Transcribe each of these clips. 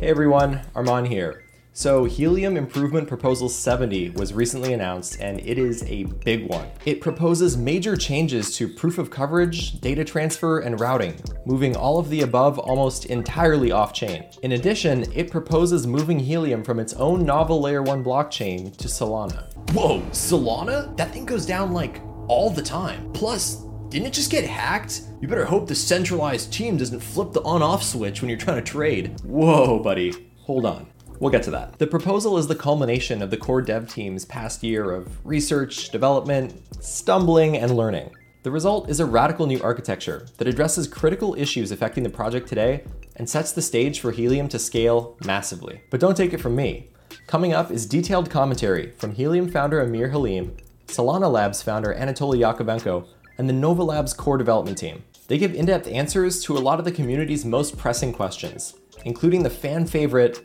Hey everyone, Arman here. So, Helium Improvement Proposal 70 was recently announced, and it is a big one. It proposes major changes to proof of coverage, data transfer, and routing, moving all of the above almost entirely off chain. In addition, it proposes moving Helium from its own novel Layer 1 blockchain to Solana. Whoa, Solana? That thing goes down like all the time. Plus, didn't it just get hacked? You better hope the centralized team doesn't flip the on off switch when you're trying to trade. Whoa, buddy. Hold on. We'll get to that. The proposal is the culmination of the core dev team's past year of research, development, stumbling, and learning. The result is a radical new architecture that addresses critical issues affecting the project today and sets the stage for Helium to scale massively. But don't take it from me. Coming up is detailed commentary from Helium founder Amir Haleem, Solana Labs founder Anatoly Yakovenko, and the Nova Labs core development team. They give in depth answers to a lot of the community's most pressing questions, including the fan favorite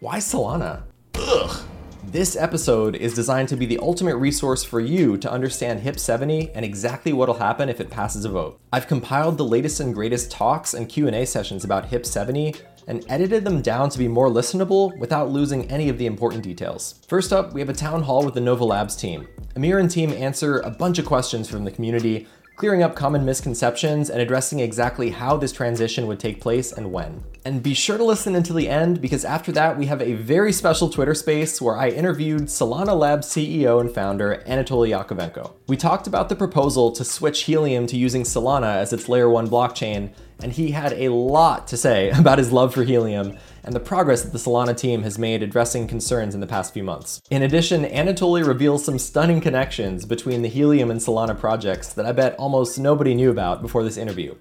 why Solana? Ugh. This episode is designed to be the ultimate resource for you to understand HIP 70 and exactly what'll happen if it passes a vote. I've compiled the latest and greatest talks and Q&A sessions about HIP 70 and edited them down to be more listenable without losing any of the important details. First up, we have a town hall with the Nova Labs team. Amir and team answer a bunch of questions from the community clearing up common misconceptions and addressing exactly how this transition would take place and when. And be sure to listen until the end because after that, we have a very special Twitter space where I interviewed Solana Labs CEO and founder Anatoly Yakovenko. We talked about the proposal to switch Helium to using Solana as its layer 1 blockchain, and he had a lot to say about his love for Helium and the progress that the Solana team has made addressing concerns in the past few months. In addition, Anatoly reveals some stunning connections between the Helium and Solana projects that I bet almost nobody knew about before this interview.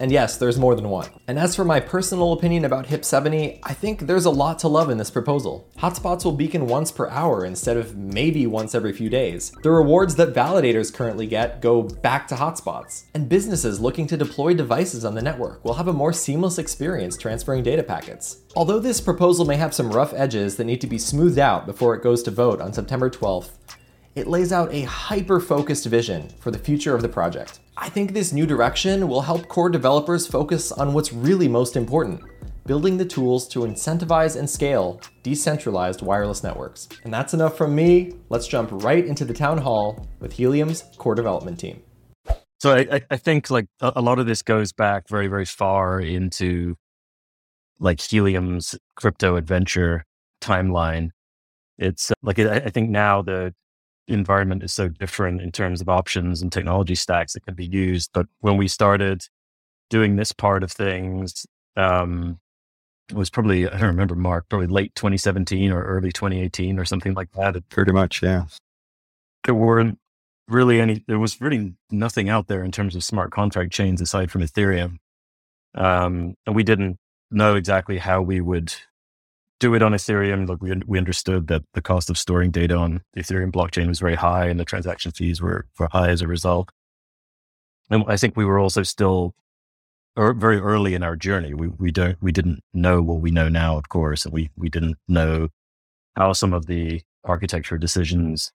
And yes, there's more than one. And as for my personal opinion about HIP 70, I think there's a lot to love in this proposal. Hotspots will beacon once per hour instead of maybe once every few days. The rewards that validators currently get go back to hotspots. And businesses looking to deploy devices on the network will have a more seamless experience transferring data packets. Although this proposal may have some rough edges that need to be smoothed out before it goes to vote on September 12th, it lays out a hyper focused vision for the future of the project. I think this new direction will help core developers focus on what's really most important building the tools to incentivize and scale decentralized wireless networks. And that's enough from me. Let's jump right into the town hall with Helium's core development team. So I, I think like a lot of this goes back very, very far into like Helium's crypto adventure timeline. It's like I think now the environment is so different in terms of options and technology stacks that can be used. But when we started doing this part of things, um, it was probably, I don't remember, Mark, probably late 2017 or early 2018 or something like that. Pretty much, yeah. There weren't really any, there was really nothing out there in terms of smart contract chains aside from Ethereum. Um, and we didn't know exactly how we would do it on Ethereum. Look, we, we understood that the cost of storing data on the Ethereum blockchain was very high and the transaction fees were, were high as a result. And I think we were also still er, very early in our journey. We, we don't, we didn't know what we know now, of course, and we, we didn't know how some of the architecture decisions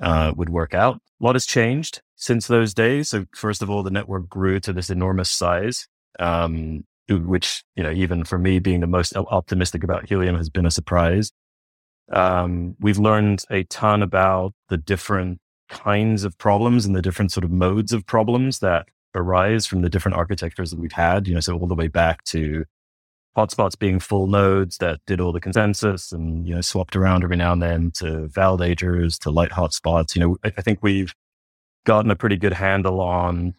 uh, would work out. A lot has changed since those days. So first of all, the network grew to this enormous size. Um, which, you know, even for me being the most optimistic about helium has been a surprise. Um, we've learned a ton about the different kinds of problems and the different sort of modes of problems that arise from the different architectures that we've had, you know, so all the way back to hotspots being full nodes that did all the consensus and, you know, swapped around every now and then to validators, to light hotspots. You know, I, I think we've gotten a pretty good handle on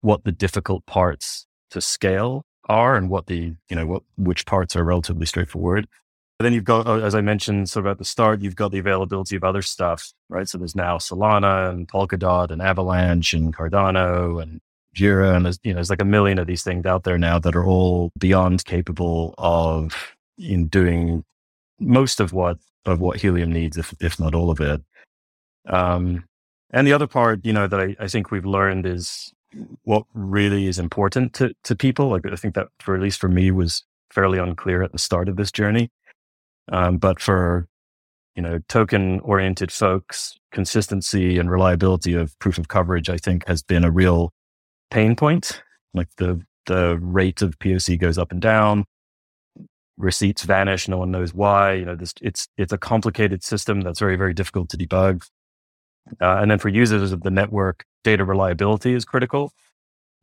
what the difficult parts to scale are and what the, you know, what, which parts are relatively straightforward. But then you've got, uh, as I mentioned, sort of at the start, you've got the availability of other stuff, right? So there's now Solana and Polkadot and Avalanche and Cardano and Jira. And there's, you know, there's like a million of these things out there now that are all beyond capable of in doing most of what, of what Helium needs, if, if not all of it. Um, and the other part, you know, that I, I think we've learned is what really is important to, to people. Like I think that for at least for me was fairly unclear at the start of this journey. Um, but for you know token oriented folks, consistency and reliability of proof of coverage, I think, has been a real pain point. Like the the rate of POC goes up and down. receipts vanish. No one knows why. You know, this, it's, it's a complicated system that's very, very difficult to debug. Uh, and then for users of the network, data reliability is critical.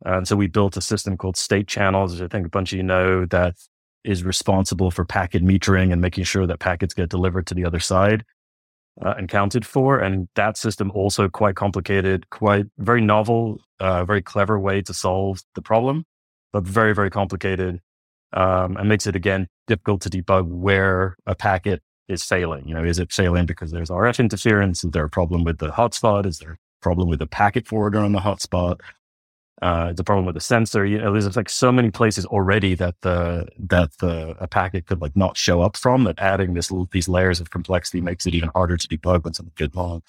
And so we built a system called state channels, which I think a bunch of you know that is responsible for packet metering and making sure that packets get delivered to the other side uh, and counted for. And that system also quite complicated, quite very novel, uh, very clever way to solve the problem, but very, very complicated. Um, and makes it again difficult to debug where a packet is failing. You know, is it failing because there's RF interference? Is there a problem with the hotspot? Is there a problem with the packet forwarder on the hotspot? Uh, it's a problem with the sensor. You know, there's like so many places already that the that the a packet could like not show up from. That adding this these layers of complexity makes it even harder to debug when something goes wrong.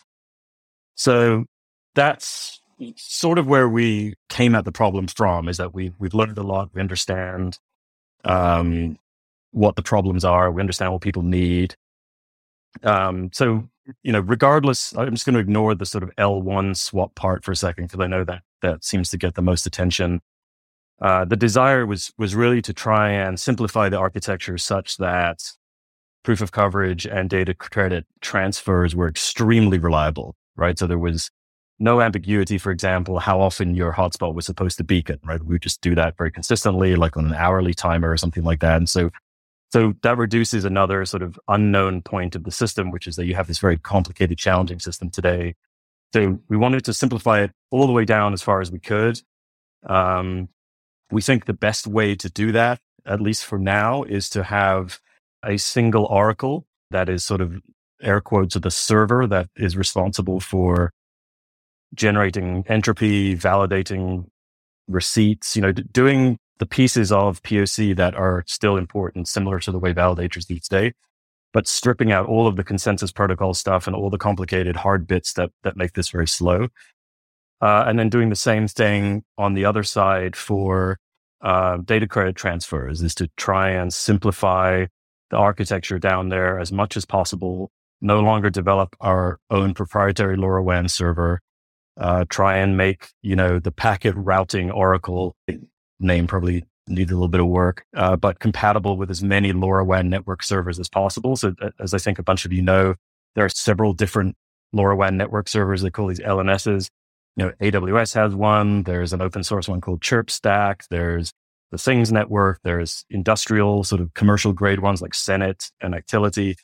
So that's sort of where we came at the problem from. Is that we we've learned a lot. We understand um, what the problems are. We understand what people need. Um, so you know, regardless, I'm just going to ignore the sort of L1 swap part for a second because I know that that seems to get the most attention. Uh, the desire was was really to try and simplify the architecture such that proof of coverage and data credit transfers were extremely reliable, right? So there was no ambiguity, for example, how often your hotspot was supposed to beacon, right? We just do that very consistently, like on an hourly timer or something like that. And so so that reduces another sort of unknown point of the system, which is that you have this very complicated, challenging system today. So we wanted to simplify it all the way down as far as we could. Um, we think the best way to do that, at least for now, is to have a single Oracle that is sort of air quotes of the server that is responsible for generating entropy, validating receipts, you know, doing the pieces of POC that are still important, similar to the way validators do today, but stripping out all of the consensus protocol stuff and all the complicated hard bits that, that make this very slow. Uh, and then doing the same thing on the other side for uh, data credit transfers is to try and simplify the architecture down there as much as possible, no longer develop our own proprietary LoRaWAN server, uh, try and make, you know, the packet routing Oracle name probably needs a little bit of work, uh, but compatible with as many LoRaWAN network servers as possible. So, as I think a bunch of you know, there are several different LoRaWAN network servers. They call these LNSs. You know, AWS has one. There's an open source one called ChirpStack. There's the Things Network. There's industrial sort of commercial grade ones like Senet and Actility.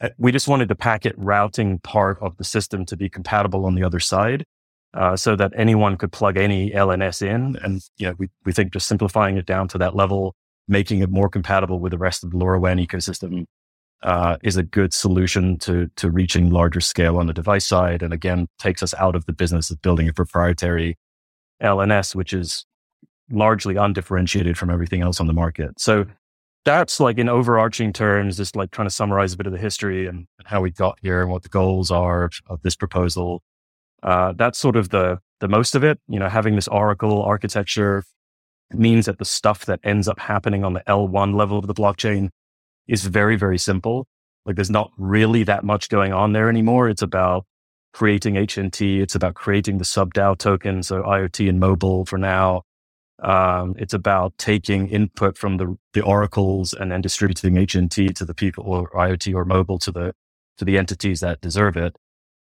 Uh, we just wanted the packet routing part of the system to be compatible on the other side uh, so that anyone could plug any LNS in. And, you know, we, we think just simplifying it down to that level, making it more compatible with the rest of the LoRaWAN ecosystem uh, is a good solution to, to reaching larger scale on the device side. And again, takes us out of the business of building a proprietary LNS, which is largely undifferentiated from everything else on the market. So that's like in overarching terms, just like trying to summarize a bit of the history and, how we got here and what the goals are of, of this proposal. Uh, that's sort of the the most of it. You know, having this Oracle architecture means that the stuff that ends up happening on the L1 level of the blockchain is very, very simple. Like there's not really that much going on there anymore. It's about creating HNT. It's about creating the sub DAO token. So IoT and mobile for now. Um, it's about taking input from the, the oracles and then distributing HNT to the people or IoT or mobile to the, to the entities that deserve it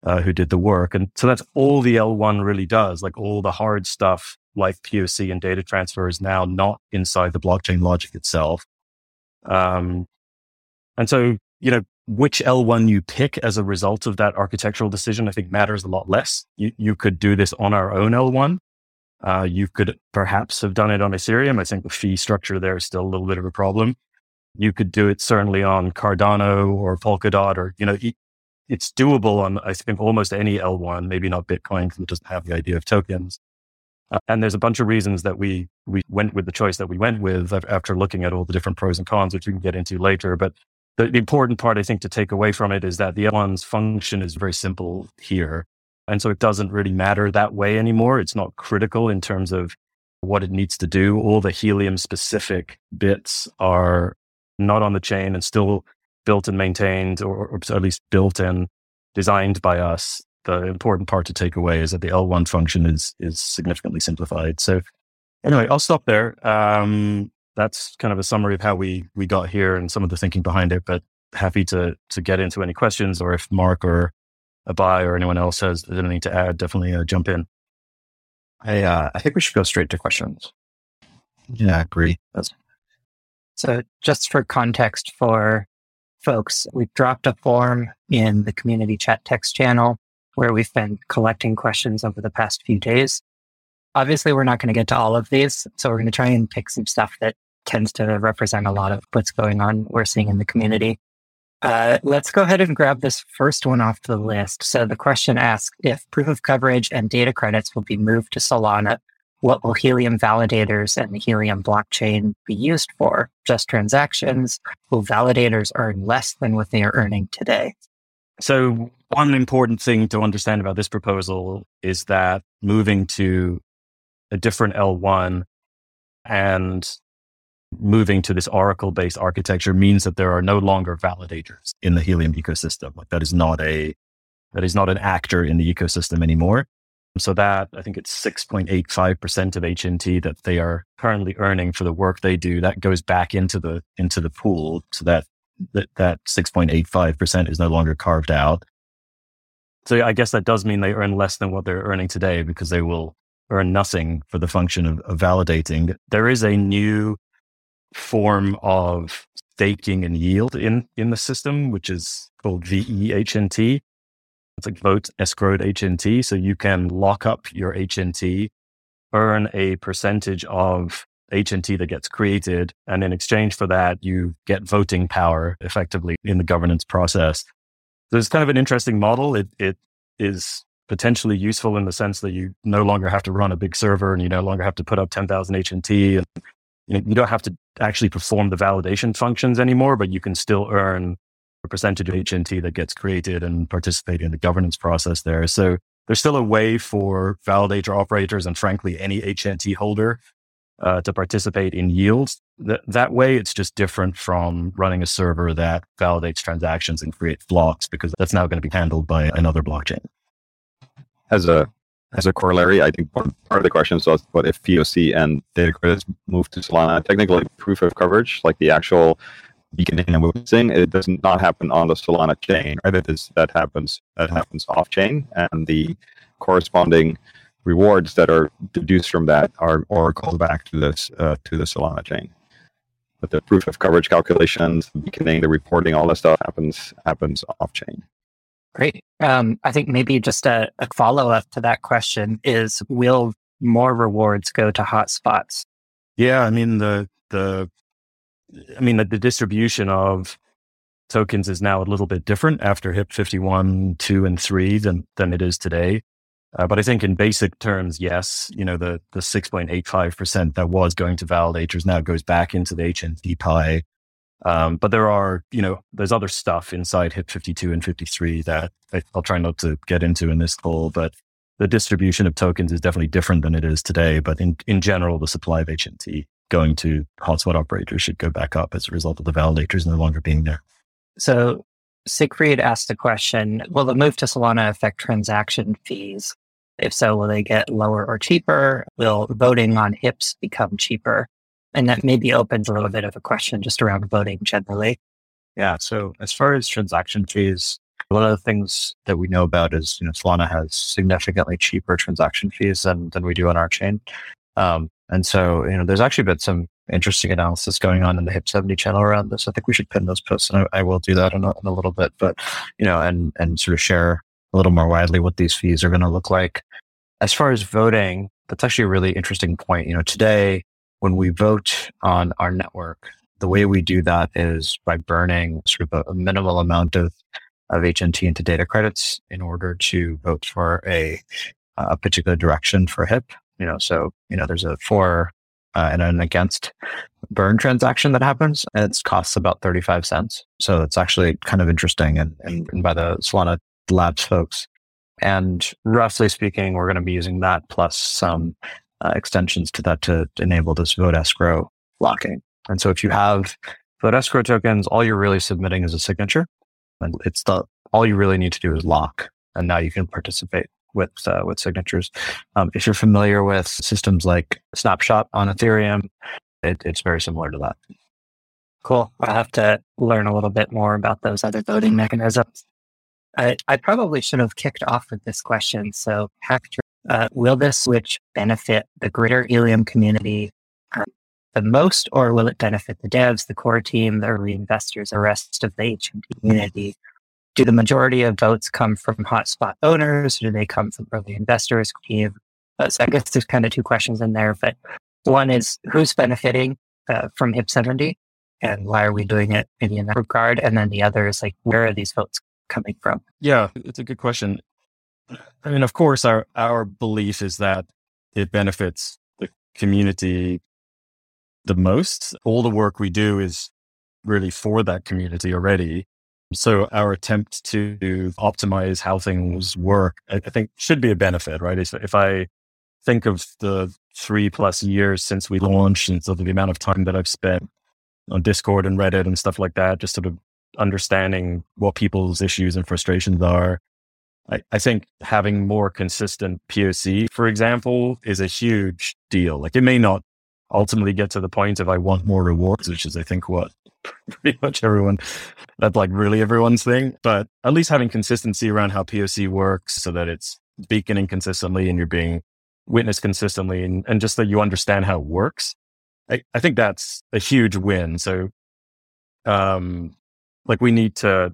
uh, who did the work. And so that's all the L1 really does. Like all the hard stuff, like POC and data transfer is now not inside the blockchain logic itself. Um, and so, you know, which L1 you pick as a result of that architectural decision, I think matters a lot less. You, you could do this on our own L1. Uh, you could perhaps have done it on Ethereum. I think the fee structure there is still a little bit of a problem. You could do it certainly on Cardano or Polkadot or, you know, it's doable on, I think, almost any L1, maybe not Bitcoin because it doesn't have the idea of tokens. Uh, and there's a bunch of reasons that we, we went with the choice that we went with after looking at all the different pros and cons, which we can get into later. But the, the important part, I think, to take away from it is that the L1's function is very simple here. And so it doesn't really matter that way anymore. It's not critical in terms of what it needs to do. All the helium specific bits are not on the chain and still built and maintained, or, or at least built and designed by us, the important part to take away is that the L1 function is is significantly simplified. So anyway, I'll stop there. Um, that's kind of a summary of how we we got here and some of the thinking behind it. But happy to to get into any questions, or if Mark or Abhay or anyone else has anything to add, definitely uh, jump in. I uh, I think we should go straight to questions. Yeah, I agree. That's... So, just for context for folks, we've dropped a form in the community chat text channel where we've been collecting questions over the past few days. Obviously, we're not going to get to all of these, so we're going to try and pick some stuff that tends to represent a lot of what's going on we're seeing in the community. Uh, let's go ahead and grab this first one off the list. So the question asks if proof of coverage and data credits will be moved to Solana, what will Helium validators and the Helium blockchain be used for? Just transactions? Will validators earn less than what they are earning today? So one important thing to understand about this proposal is that moving to a different L1 and moving to this Oracle based architecture means that there are no longer validators in the Helium ecosystem. Like that is not a, that is not an actor in the ecosystem anymore. So that I think it's 6.85% of HNT that they are currently earning for the work they do. That goes back into the, into the pool. So that, that, that 6.85% is no longer carved out. So I guess that does mean they earn less than what they're earning today because they will earn nothing for the function of, of validating. There is a new form of staking and yield in, in the system, which is called VEHNT. It's like vote escrowed HNT. So you can lock up your HNT, earn a percentage of HNT that gets created. And in exchange for that, you get voting power effectively in the governance process. So it's kind of an interesting model. It, it is potentially useful in the sense that you no longer have to run a big server and you no longer have to put up 10,000 HNT and you, know, you don't have to actually perform the validation functions anymore, but you can still earn a percentage of HNT that gets created and participate in the governance process there. So there's still a way for validator operators and frankly any HNT holder uh, to participate in yields. Th- that way, it's just different from running a server that validates transactions and creates blocks because that's now going to be handled by another blockchain. As a as a corollary, I think part of the question was what if POC and data credits move to Solana? Technically, proof of coverage, like the actual beaconing and witnessing, it does not happen on the Solana chain, right? It is, that happens that happens off chain, and the corresponding rewards that are deduced from that are or called back to this uh, to the Solana chain. But the proof of coverage calculations, the beaconing, the reporting, all that stuff happens happens off chain. Great. Um, I think maybe just a, a follow up to that question is will more rewards go to hotspots? Yeah, I mean the the I mean the, the distribution of tokens is now a little bit different after HIP 51, 2, and 3 than than it is today. Uh, but I think in basic terms, yes, you know, the, the 6.85% that was going to validators now goes back into the HNT pie. Um, but there are, you know, there's other stuff inside HIP 52 and 53 that I, will try not to get into in this call, but the distribution of tokens is definitely different than it is today. But in, in general, the supply of HNT going to hotspot operators should go back up as a result of the validators no longer being there. So Siegfried asked the question, will the move to Solana affect transaction fees? If so, will they get lower or cheaper? Will voting on HIPs become cheaper? And that maybe opens a little bit of a question just around voting generally. Yeah. So as far as transaction fees, one of the things that we know about is, you know, Solana has significantly cheaper transaction fees than, than we do on our chain. Um, and so, you know, there's actually been some interesting analysis going on in the HIP 70 channel around this. I think we should pin those posts and I, I will do that in a, in a, little bit, but, you know, and, and sort of share a little more widely what these fees are going to look like. As far as voting, that's actually a really interesting point. You know, today when we vote on our network, the way we do that is by burning sort of a, a minimal amount of, of HNT into data credits in order to vote for a, a particular direction for HIP. You know, so, you know, there's a for uh, and an against burn transaction that happens and it costs about 35 cents. So it's actually kind of interesting and, and, by the Solana labs folks. And roughly speaking, we're going to be using that plus some uh, extensions to that to enable this vote escrow locking. And so if you have vote escrow tokens, all you're really submitting is a signature. And it's the, all you really need to do is lock. And now you can participate with, uh, with signatures. Um, if you're familiar with systems like Snapshot on Ethereum, it, it's very similar to that. Cool. I'll have to learn a little bit more about those other voting mechanisms. I, I probably should have kicked off with this question. So, Hector, uh, will this switch benefit the greater Helium community uh, the most, or will it benefit the devs, the core team, the early investors, the rest of the HNT community? Do the majority of votes come from hotspot owners? Or do they come from early investors? Uh, so I guess there's kind of two questions in there, but one is who's benefiting uh, from HIP 70 and why are we doing it maybe in that regard? And then the other is like, where are these votes coming from? Yeah, it's a good question. I mean, of course, our, our belief is that it benefits the community the most. All the work we do is really for that community already. So our attempt to optimize how things work, I, think should be a benefit, right? If, if I think of the three plus years since we launched and sort of the amount of time that I've spent on Discord and Reddit and stuff like that, just sort of understanding what people's issues and frustrations are. I, I think having more consistent POC, for example, is a huge deal. Like it may not ultimately get to the point of I want more rewards, which is I think what pretty much everyone that's like really everyone's thing. But at least having consistency around how POC works so that it's beaconing consistently and you're being witnessed consistently and, and just that you understand how it works. I, I think that's a huge win. So um like we need to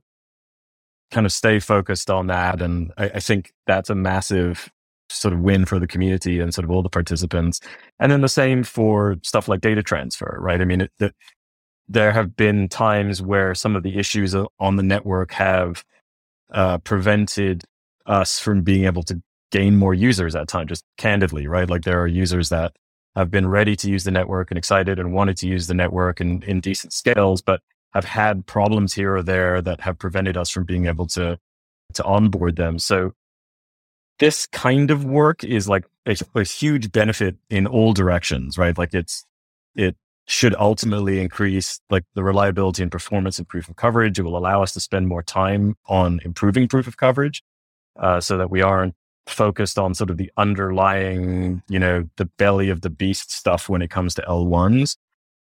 kind of stay focused on that. And I, I think that's a massive sort of win for the community and sort of all the participants. And then the same for stuff like data transfer, right? I mean, it, the, there have been times where some of the issues on the network have uh, prevented us from being able to gain more users at time, just candidly, right? Like there are users that have been ready to use the network and excited and wanted to use the network in, in decent scales, but have had problems here or there that have prevented us from being able to to onboard them. So this kind of work is like a, a huge benefit in all directions, right? Like it's, it should ultimately increase like the reliability and performance of proof of coverage. It will allow us to spend more time on improving proof of coverage, uh, so that we aren't focused on sort of the underlying, you know, the belly of the beast stuff when it comes to L1s.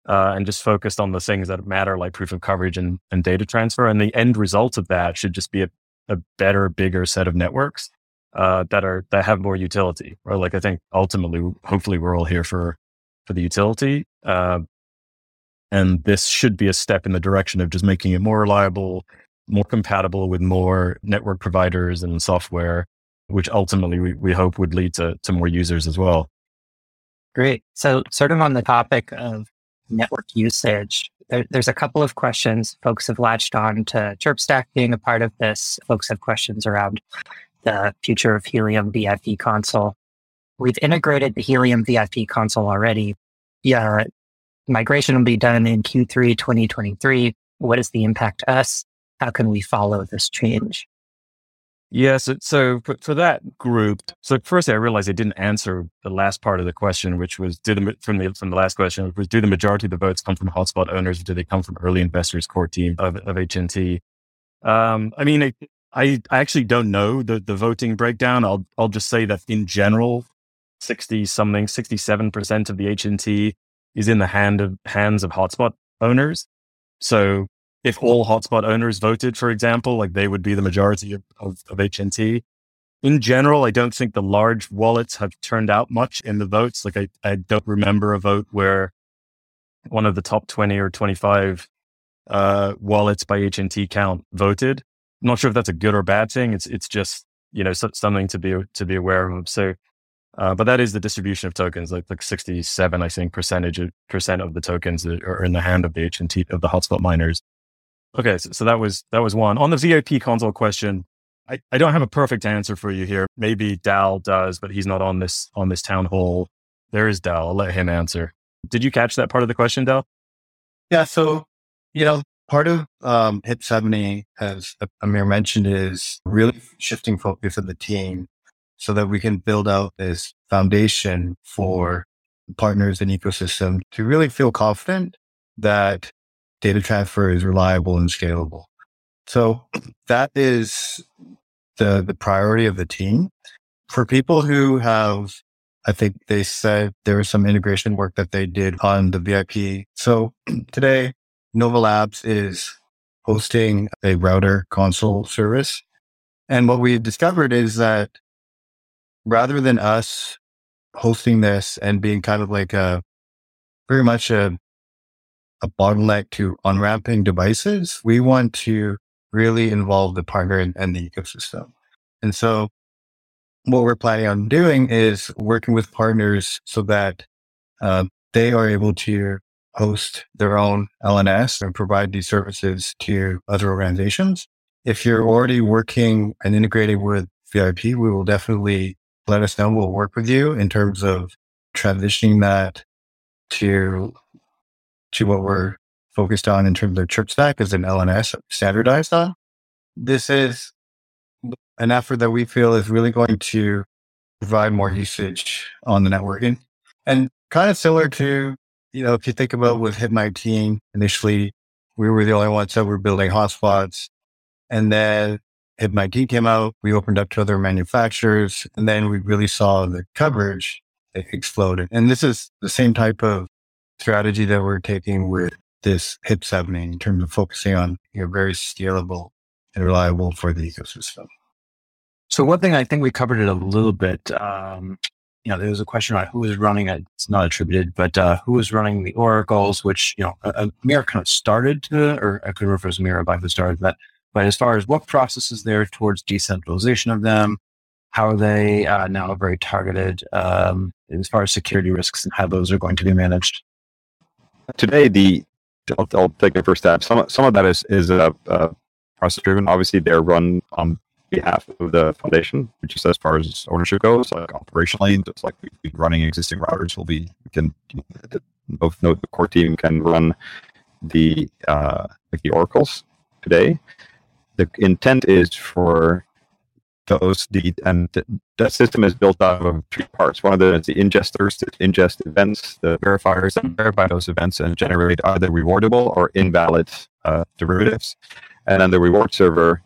Uh, and just focused on the things that matter, like proof of coverage and, and data transfer. And the end result of that should just be a, a better, bigger set of networks uh, that are that have more utility. Or like I think ultimately, hopefully, we're all here for for the utility. Uh, and this should be a step in the direction of just making it more reliable, more compatible with more network providers and software, which ultimately we, we hope would lead to, to more users as well. Great. So, sort of on the topic of network usage, there, there's a couple of questions. Folks have latched on to ChirpStack being a part of this. Folks have questions around the future of Helium VIP console. We've integrated the Helium VIP console already. Yeah, migration will be done in Q3 2023. What is the impact to us? How can we follow this change? Yes. Yeah, so, so, for that group, so firstly, I realized I didn't answer the last part of the question, which was do the, from the, from the last question, was do the majority of the votes come from hotspot owners or do they come from early investors core team of, of HNT? Um, I mean, it, I, I actually don't know the, the voting breakdown. I'll, I'll just say that in general, 60 something, 67% of the HNT is in the hand of hands of hotspot owners. So if all hotspot owners voted, for example, like they would be the majority of, of, of HNT. In general, I don't think the large wallets have turned out much in the votes. Like I, I don't remember a vote where one of the top 20 or 25 uh, wallets by HNT count voted. I'm not sure if that's a good or bad thing. It's it's just you know something to be to be aware of. So, uh, but that is the distribution of tokens. Like like 67, I think, percentage of, percent of the tokens that are in the hand of the HNT of the hotspot miners. Okay, so, so that was that was one on the VIP console question. I, I don't have a perfect answer for you here. Maybe Dal does, but he's not on this on this town hall. There is Dal. I'll let him answer. Did you catch that part of the question, Dal? Yeah. So, you know, Part of um, HIP 70, as Amir mentioned, is really shifting focus of the team so that we can build out this foundation for partners and ecosystem to really feel confident that data transfer is reliable and scalable. So that is the, the priority of the team. For people who have I think they said there was some integration work that they did on the VIP. So today, Nova Labs is hosting a router console service. And what we've discovered is that rather than us hosting this and being kind of like a very much a, a bottleneck to unwrapping devices, we want to really involve the partner and, and the ecosystem. And so what we're planning on doing is working with partners so that uh, they are able to host their own LNS and provide these services to other organizations. If you're already working and integrating with VIP, we will definitely let us know. We'll work with you in terms of transitioning that to to what we're focused on in terms of ChirpStack as an LNS standardized on. This is an effort that we feel is really going to provide more usage on the networking. And kind of similar to, you know, if you think about with HIP19 initially we were the only ones that were building hotspots. And then HIP19 came out, we opened up to other manufacturers, and then we really saw the coverage exploded. And this is the same type of strategy that we're taking with this HIP70 in terms of focusing on you know, very scalable and reliable for the ecosystem. So one thing I think we covered it a little bit. Um, you know, there was a question on who was running it. It's not attributed, but uh, who was running the oracles, which you know, Amir kind of started to, or I could refer to Amir by who started that. But as far as what processes there towards decentralization of them, how are they uh, now very targeted um, as far as security risks and how those are going to be managed? Today, the I'll, I'll take the first step. Some some of that is is uh, uh, process driven. Obviously, they're run on behalf of the foundation, which is as far as ownership goes, like operationally, just like running existing routers, will be we can both know the core team can run the uh, like the oracles today. The intent is for those the and that system is built out of three parts. One of them is the ingesters that ingest events, the verifiers that verify those events and generate either rewardable or invalid uh, derivatives, and then the reward server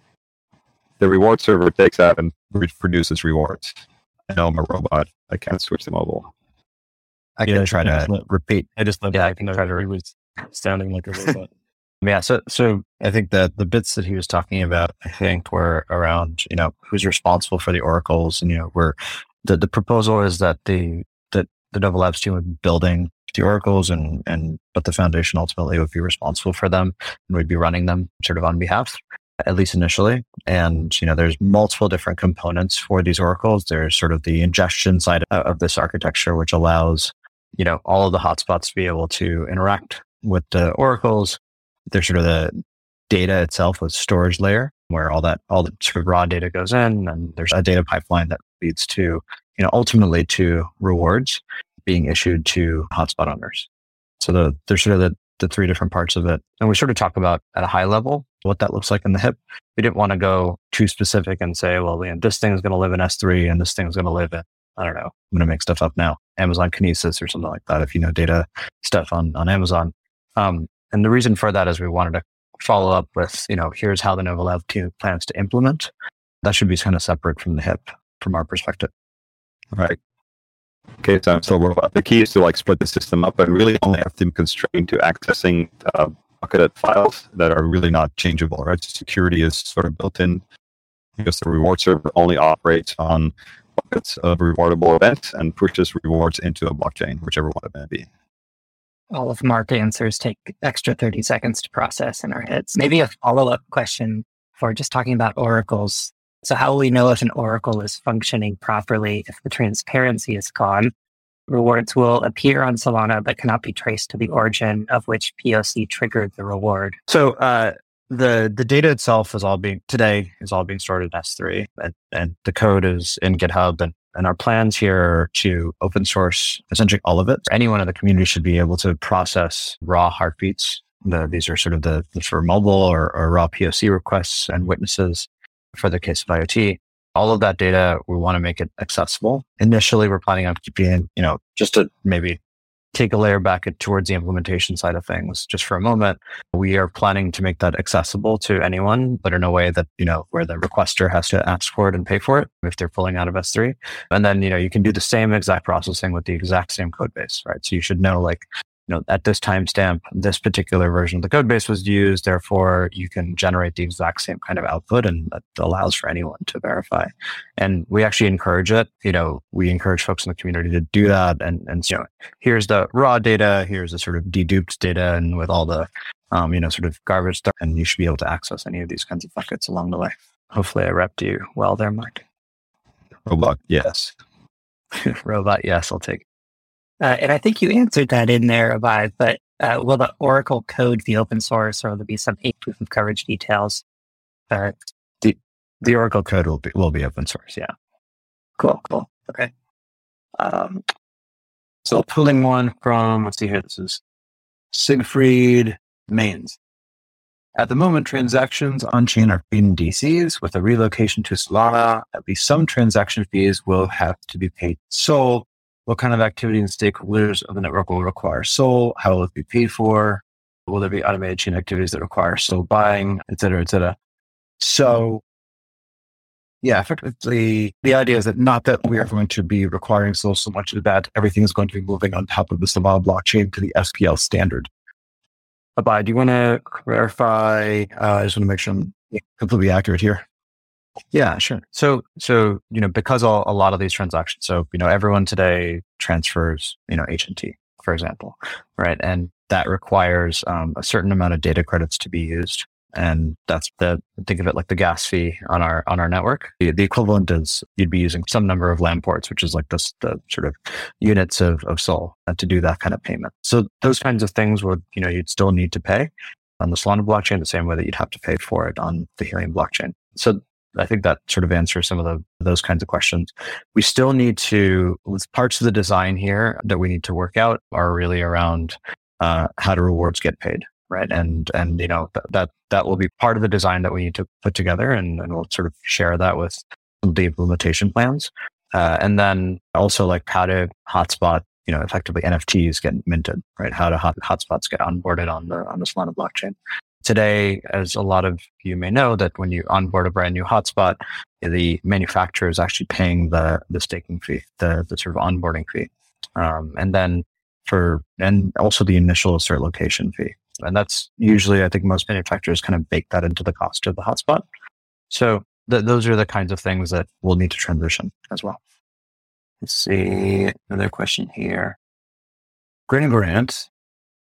the reward server takes that and produces rewards. I know I'm a robot. I can't switch to mobile. I can yeah, try to let, repeat. I just yeah, I can try to. He was sounding like a robot. yeah, so so I think that the bits that he was talking about, I think, were around you know who's responsible for the oracles, and you know where the the proposal is that the that the Nova Labs team would be building the oracles, and and but the foundation ultimately would be responsible for them and would be running them sort of on behalf at least initially. And, you know, there's multiple different components for these oracles. There's sort of the ingestion side of this architecture, which allows, you know, all of the hotspots to be able to interact with the oracles. There's sort of the data itself with storage layer where all that, all the sort of raw data goes in and there's a data pipeline that leads to, you know, ultimately to rewards being issued to hotspot owners. So the, there's sort of the, the three different parts of it. And we sort of talk about at a high level what that looks like in the hip. We didn't want to go too specific and say, well, this thing is going to live in S3 and this thing is going to live in, I don't know, I'm going to make stuff up now, Amazon Kinesis or something like that, if you know data stuff on, on Amazon. Um, and the reason for that is we wanted to follow up with, you know, here's how the Nova Lab team plans to implement. That should be kind of separate from the hip from our perspective. Right. Okay, so, so the key is to like split the system up and really only have them constrained to accessing uh, bucketed files that are really not changeable, right? So security is sort of built in because the reward server only operates on buckets of rewardable events and pushes rewards into a blockchain, whichever one it may be. All of Mark answers take extra 30 seconds to process in our heads. Maybe a follow up question for just talking about oracles. So, how will we know if an oracle is functioning properly if the transparency is gone? rewards will appear on Solana but cannot be traced to the origin of which POC triggered the reward. So uh, the the data itself is all being today is all being stored in S3, and, and the code is in GitHub, and and our plans here are to open source essentially all of it. Anyone in the community should be able to process raw heartbeats. The, these are sort of the, the for mobile or, or raw POC requests and witnesses for the case of IoT all of that data, we want to make it accessible. Initially, we're planning on keeping, you know, just to maybe take a layer back towards the implementation side of things just for a moment. We are planning to make that accessible to anyone, but in a way that, you know, where the requester has to ask for it and pay for it if they're pulling out of S3. And then, you know, you can do the same exact processing with the exact same code base, right? So you should know like, you know, at this timestamp, this particular version of the code base was used. Therefore, you can generate the exact same kind of output and that allows for anyone to verify. And we actually encourage it. You know, we encourage folks in the community to do that. And, and, you know, here's the raw data. Here's the sort of deduped data and with all the, um, you know, sort of garbage stuff. And you should be able to access any of these kinds of buckets along the way. Hopefully I repped you well there, Mark. Robot, yes. Robot, yes, I'll take it. Uh, and I think you answered that in there, Abhay, but uh, will the Oracle code be open source or will there be some proof of coverage details? Uh, the, the Oracle code will be, will be open source. Yeah. Cool. Cool. Okay. Um, so pulling one from, let's see here. This is Siegfried Mains. At the moment, transactions on chain are paid in DCs. With a relocation to Solana, at least some transaction fees will have to be paid. So what kind of activity and stakeholders of the network will require SOL? How will it be paid for? Will there be automated chain activities that require SOL buying, et cetera, et cetera? So, yeah, effectively, the idea is that not that we are going to be requiring SOL so much that everything is going to be moving on top of the Solana blockchain to the SPL standard. Abhay, do you want to clarify? Uh, I just want to make sure I'm completely accurate here. Yeah, sure. So, so, you know, because all, a lot of these transactions, so, you know, everyone today transfers, you know, HNT, for example, right? And that requires um, a certain amount of data credits to be used. And that's the, think of it like the gas fee on our, on our network. The, the equivalent is you'd be using some number of lamports, which is like this, the sort of units of, of SOL uh, to do that kind of payment. So those kinds of things would, you know, you'd still need to pay on the Solana blockchain the same way that you'd have to pay for it on the Helium blockchain. So I think that sort of answers some of the, those kinds of questions. We still need to, parts of the design here that we need to work out are really around uh, how do rewards get paid, right? And, and, you know, th- that, that will be part of the design that we need to put together and, and we'll sort of share that with the implementation plans. Uh, and then also like how to hotspot, you know, effectively NFTs get minted, right? How do hot, hotspots get onboarded on the, on the Solana blockchain today, as a lot of you may know, that when you onboard a brand new hotspot, the manufacturer is actually paying the the staking fee, the the sort of onboarding fee, um, and then for and also the initial assert location fee, and that's usually I think most manufacturers kind of bake that into the cost of the hotspot. So th- those are the kinds of things that we'll need to transition as well. Let's see another question here. Grant Grant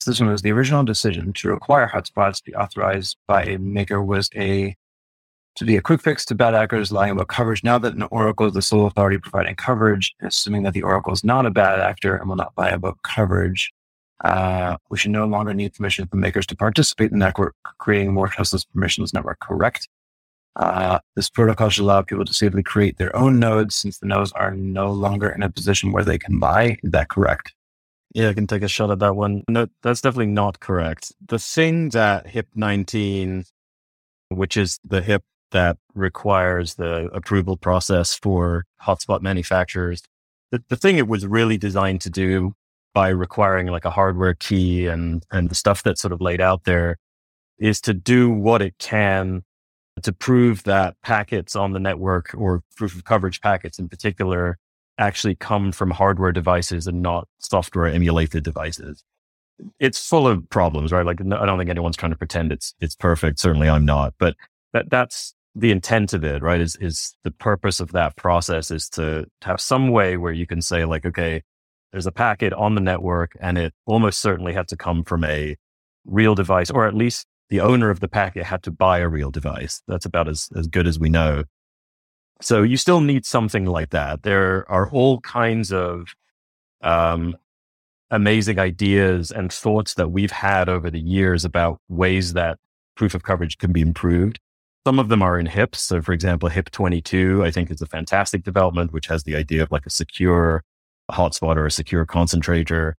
this one was the original decision to require hotspots to be authorized by a maker was a to be a quick fix to bad actors lying about coverage. Now that an Oracle is the sole authority providing coverage, assuming that the Oracle is not a bad actor and will not lie about coverage, uh, we should no longer need permission from makers to participate in the network, creating more trustless permissionless network. Correct. Uh, this protocol should allow people to safely create their own nodes since the nodes are no longer in a position where they can buy. Is that correct? Yeah, I can take a shot at that one. No, that's definitely not correct. The thing that HIP 19, which is the HIP that requires the approval process for hotspot manufacturers, the, the thing it was really designed to do by requiring like a hardware key and, and the stuff that's sort of laid out there is to do what it can to prove that packets on the network or proof of coverage packets in particular actually come from hardware devices and not software emulated devices. It's full of problems, right? Like I don't think anyone's trying to pretend it's it's perfect. Certainly I'm not, but that that's the intent of it, right? Is is the purpose of that process is to, to have some way where you can say like, okay, there's a packet on the network and it almost certainly had to come from a real device, or at least the owner of the packet had to buy a real device. That's about as, as good as we know. So you still need something like that. There are all kinds of um, amazing ideas and thoughts that we've had over the years about ways that proof of coverage can be improved. Some of them are in HIPs. So, for example, HIP 22, I think is a fantastic development, which has the idea of like a secure hotspot or a secure concentrator.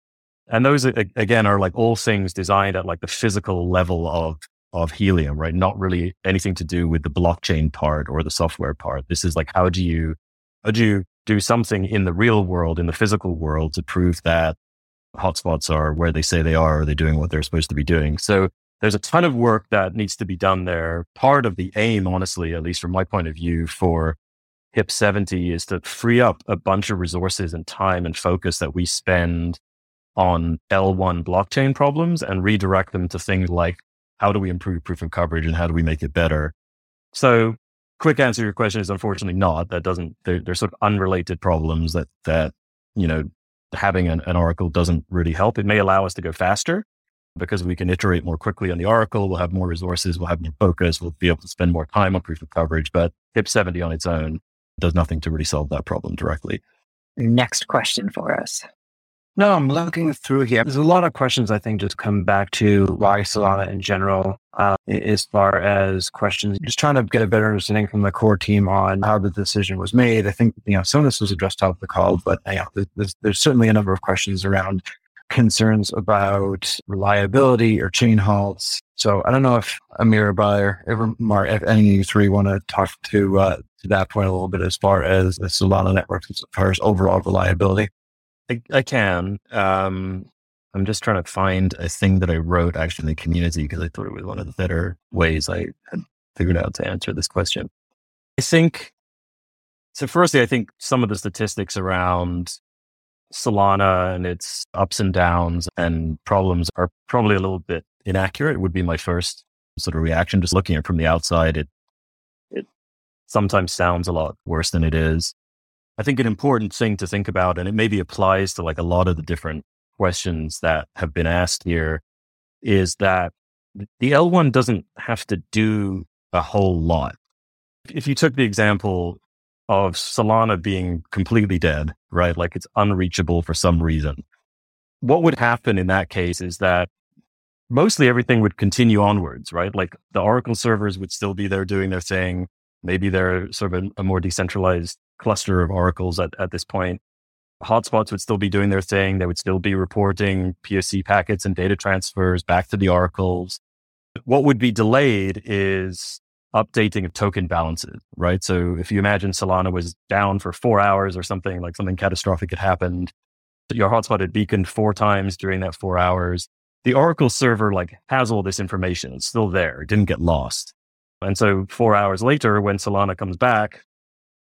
And those, again, are like all things designed at like the physical level of of Helium, right? Not really anything to do with the blockchain part or the software part. This is like, how do you, how do you do something in the real world, in the physical world to prove that hotspots are where they say they are. Are they doing what they're supposed to be doing? So there's a ton of work that needs to be done there. Part of the aim, honestly, at least from my point of view, for HIP 70 is to free up a bunch of resources and time and focus that we spend on L1 blockchain problems and redirect them to things like how do we improve proof of coverage and how do we make it better? So quick answer to your question is unfortunately not. That doesn't, they're, they're sort of unrelated problems that, that, you know, having an, an oracle doesn't really help. It may allow us to go faster because we can iterate more quickly on the oracle. We'll have more resources. We'll have more focus. We'll be able to spend more time on proof of coverage, but HIP 70 on its own does nothing to really solve that problem directly. Next question for us. No, I'm looking through here. There's a lot of questions I think just come back to why Solana in general, uh, as far as questions, just trying to get a better understanding from the core team on how the decision was made. I think, you know, some of this was addressed off the call, but you know, there's, there's certainly a number of questions around concerns about reliability or chain halts. So I don't know if Amir Bayer, ever, Mark, if any of you three want to talk to, uh, to that point a little bit as far as the Solana network, as far as overall reliability. I, I can. Um, I'm just trying to find a thing that I wrote actually in the community because I thought it was one of the better ways I had figured out to answer this question. I think, so firstly, I think some of the statistics around Solana and its ups and downs and problems are probably a little bit inaccurate, would be my first sort of reaction. Just looking at it from the outside, it, it sometimes sounds a lot worse than it is. I think an important thing to think about, and it maybe applies to like a lot of the different questions that have been asked here, is that the L1 doesn't have to do a whole lot. If you took the example of Solana being completely dead, right? Like it's unreachable for some reason. What would happen in that case is that mostly everything would continue onwards, right? Like the Oracle servers would still be there doing their thing. Maybe they're sort of a, a more decentralized cluster of oracles at, at this point. Hotspots would still be doing their thing. They would still be reporting POC packets and data transfers back to the oracles. What would be delayed is updating of token balances, right? So if you imagine Solana was down for four hours or something, like something catastrophic had happened, your hotspot had beaconed four times during that four hours. The Oracle server like has all this information. It's still there. It didn't get lost. And so four hours later, when Solana comes back,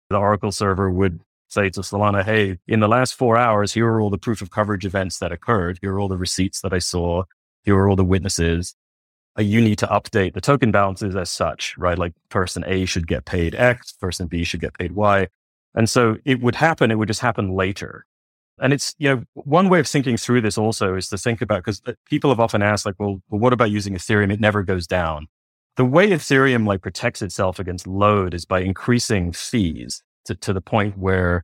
the Oracle server would say to Solana, Hey, in the last four hours, here are all the proof of coverage events that occurred. Here are all the receipts that I saw. Here are all the witnesses. Uh, you need to update the token balances as such, right? Like person A should get paid X, person B should get paid Y. And so it would happen. It would just happen later. And it's, you know, one way of thinking through this also is to think about, because uh, people have often asked, like, well, well, what about using Ethereum? It never goes down the way Ethereum like protects itself against load is by increasing fees to, to the point where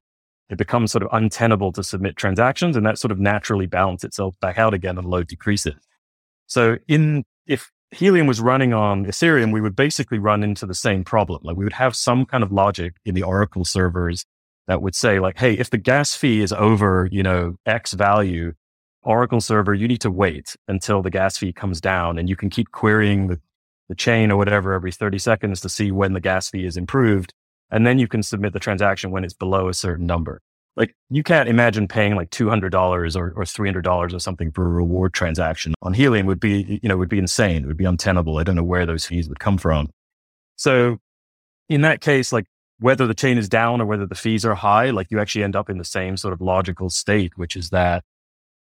it becomes sort of untenable to submit transactions and that sort of naturally balance itself back out again and load decreases. So in, if Helium was running on Ethereum, we would basically run into the same problem. Like we would have some kind of logic in the Oracle servers that would say like, Hey, if the gas fee is over, you know, X value, Oracle server, you need to wait until the gas fee comes down and you can keep querying the the chain or whatever every 30 seconds to see when the gas fee is improved. And then you can submit the transaction when it's below a certain number. Like you can't imagine paying like $200 or, or $300 or something for a reward transaction on Helium would be, you know, would be insane. It would be untenable. I don't know where those fees would come from. So in that case, like whether the chain is down or whether the fees are high, like you actually end up in the same sort of logical state, which is that,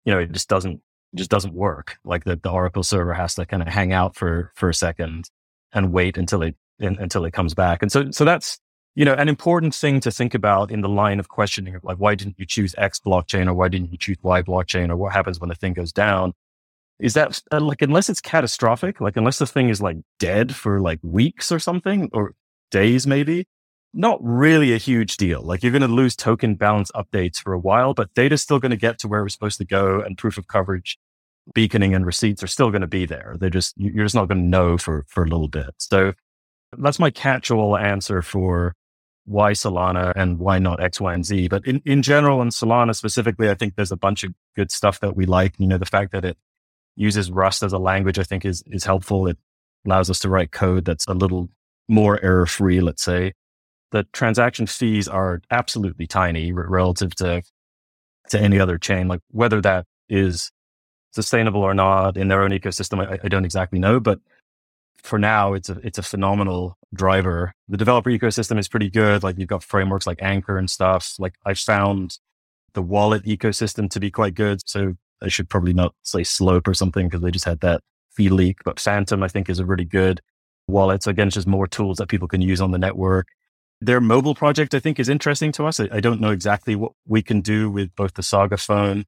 you know, it just doesn't just doesn't work. Like the, the Oracle server has to kind of hang out for, for a second and wait until it, in, until it comes back. And so, so that's, you know, an important thing to think about in the line of questioning of like, why didn't you choose X blockchain or why didn't you choose Y blockchain or what happens when the thing goes down? Is that uh, like, unless it's catastrophic, like unless the thing is like dead for like weeks or something or days, maybe, not really a huge deal. Like you're going to lose token balance updates for a while, but data's still going to get to where we're supposed to go and proof of coverage beaconing and receipts are still going to be there. They're just, you're just not going to know for, for a little bit. So that's my catch all answer for why Solana and why not X, Y, and Z. But in, in general, and Solana specifically, I think there's a bunch of good stuff that we like. You know, the fact that it uses Rust as a language, I think is, is helpful. It allows us to write code that's a little more error free, let's say. The transaction fees are absolutely tiny relative to, to any other chain. Like whether that is sustainable or not in their own ecosystem, I, I don't exactly know. But for now, it's a it's a phenomenal driver. The developer ecosystem is pretty good. Like you've got frameworks like Anchor and stuff. Like I found the wallet ecosystem to be quite good. So I should probably not say Slope or something because they just had that fee leak. But Phantom, I think, is a really good wallet. So again, it's just more tools that people can use on the network. Their mobile project, I think, is interesting to us. I, I don't know exactly what we can do with both the Saga phone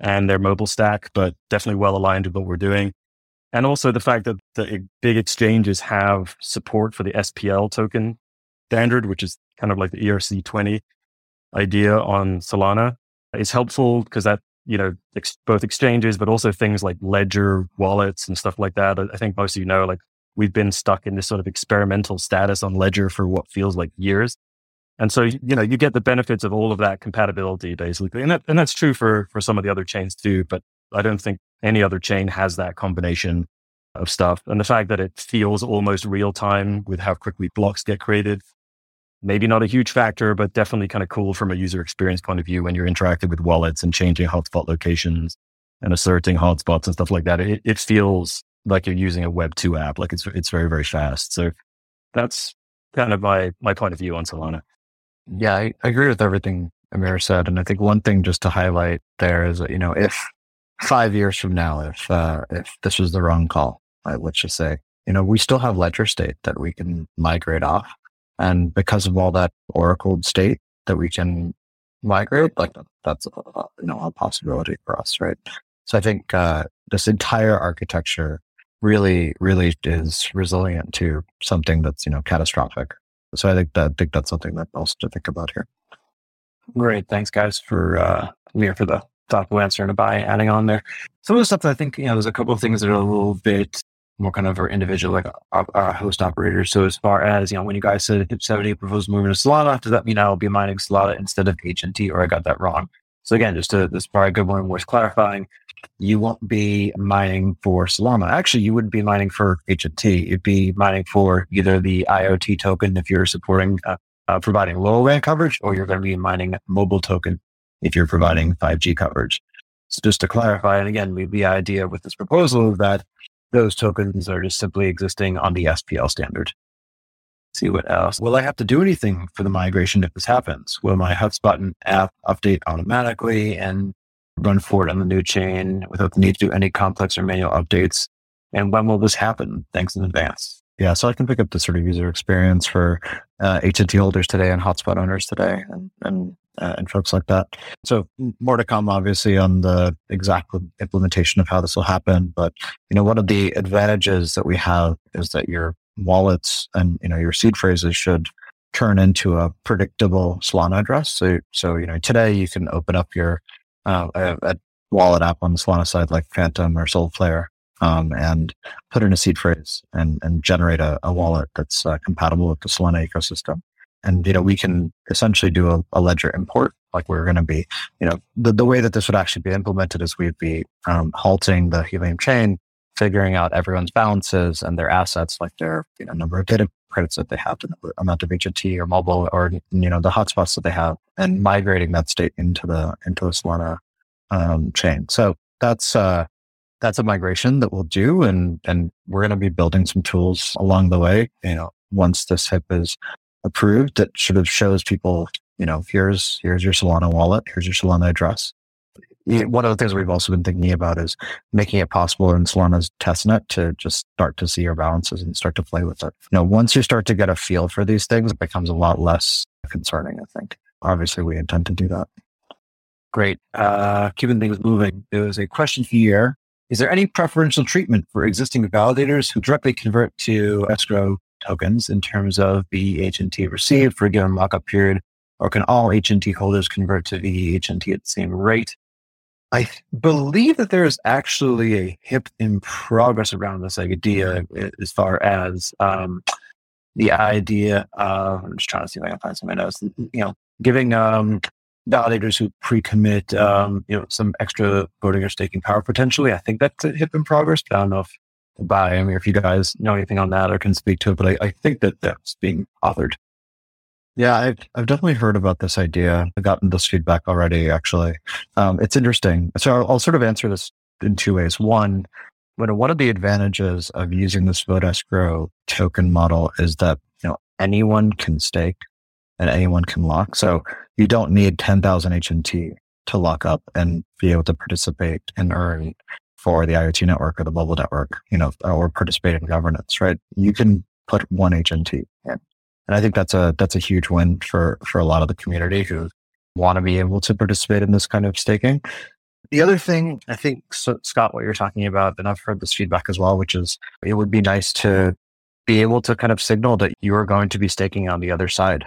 and their mobile stack, but definitely well aligned with what we're doing. And also the fact that the big exchanges have support for the SPL token standard, which is kind of like the ERC20 idea on Solana is helpful because that, you know, ex- both exchanges, but also things like ledger wallets and stuff like that. I think most of you know, like we've been stuck in this sort of experimental status on ledger for what feels like years. And so, you know, you get the benefits of all of that compatibility basically. And that, and that's true for, for some of the other chains too, but I don't think any other chain has that combination of stuff. And the fact that it feels almost real time with how quickly blocks get created, maybe not a huge factor, but definitely kind of cool from a user experience point of view when you're interacting with wallets and changing hotspot locations and asserting hotspots and stuff like that. It, it feels like you're using a Web two app. Like it's it's very very fast. So that's kind of my my point of view on Solana. Yeah, I, I agree with everything Amir said, and I think one thing just to highlight there is that you know if five years from now, if uh, if this was the wrong call, right, let's just say you know we still have ledger state that we can migrate off, and because of all that Oracle state that we can migrate, like that's you know a possibility for us, right? So I think uh, this entire architecture really, really is resilient to something that's, you know, catastrophic. So I think that, I think that's something that also to think about here. Great. Thanks guys for, uh, Amir for the thoughtful answer and by adding on there. Some of the stuff that I think, you know, there's a couple of things that are a little bit more kind of our individual, like our, our, host operators. So as far as, you know, when you guys said HIP 70 proposed moving to Solana, does that mean I'll be mining Solana instead of HNT or I got that wrong? So again, just to, this is probably a good one worth clarifying you won't be mining for Solana. Actually, you wouldn't be mining for HNT. You'd be mining for either the IoT token if you're supporting uh, uh, providing LoRaWAN coverage, or you're going to be mining mobile token if you're providing 5G coverage. So just to clarify, and again, the idea with this proposal is that those tokens are just simply existing on the SPL standard. See what else. Will I have to do anything for the migration if this happens? Will my Hotspot app update automatically and run forward on the new chain without the need to do any complex or manual updates? And when will this happen? Thanks in advance. Yeah, so I can pick up the sort of user experience for uh, HNT holders today and hotspot owners today, and and, uh, and folks like that. So more to come, obviously, on the exact implementation of how this will happen. But you know, one of the advantages that we have is that your wallets and you know your seed phrases should turn into a predictable Solana address. So so you know today you can open up your uh, a, a, wallet app on the Solana side like Phantom or Solflare, um, and put in a seed phrase and, and generate a, a wallet that's uh, compatible with the Solana ecosystem. And, you know, we can essentially do a, a ledger import like we're going to be, you know, the, the way that this would actually be implemented is we'd be um, halting the Helium chain, figuring out everyone's balances and their assets, like their, you know, number of data credits that they have, the amount of HNT or mobile or, you know, the hotspots that they have and migrating that state into the, into the Solana um, chain. So that's, uh, that's a migration that we'll do. And, and we're going to be building some tools along the way. You know, once this HIP is approved, that sort of shows people, you know, here's, here's your Solana wallet, here's your Solana address one of the things we've also been thinking about is making it possible in Solana's testnet to just start to see your balances and start to play with it. You know, once you start to get a feel for these things, it becomes a lot less concerning, I think. Obviously, we intend to do that. Great. Uh, keeping things moving, there was a question here. Is there any preferential treatment for existing validators who directly convert to escrow tokens in terms of HNT received for a given lockup period? Or can all HNT holders convert to VEHNT at the same rate? I believe that there is actually a hip in progress around this idea as far as um, the idea of, I'm just trying to see if I can find some of my notes, you know, giving um, validators who pre-commit, um, you know, some extra voting or staking power potentially. I think that's a hip in progress, but I don't know if by, I mean, if you guys know anything on that or can speak to it, but I, I think that that's being authored. Yeah, I've, I've definitely heard about this idea. I've gotten this feedback already, actually. Um, it's interesting. So I'll, I'll, sort of answer this in two ways. One, one of the advantages of using this vote escrow token model is that, you know, anyone can stake and anyone can lock. So you don't need 10,000 HNT to lock up and be able to participate and earn for the IoT network or the mobile network, you know, or participate in governance, right? You can put one HNT in. And I think that's a that's a huge win for for a lot of the community who want to be able to participate in this kind of staking. The other thing, I think, so, Scott, what you're talking about, and I've heard this feedback as well, which is it would be nice to be able to kind of signal that you are going to be staking on the other side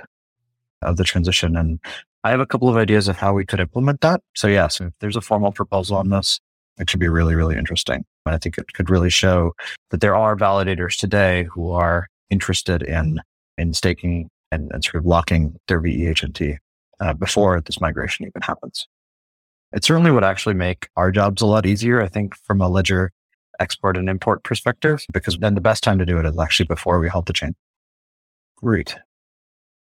of the transition. And I have a couple of ideas of how we could implement that. So, yes, if there's a formal proposal on this, it should be really, really interesting. And I think it could really show that there are validators today who are interested in in staking and, and sort of locking their VEHNT uh, before this migration even happens. It certainly would actually make our jobs a lot easier, I think, from a ledger export and import perspective, because then the best time to do it is actually before we halt the chain. Great.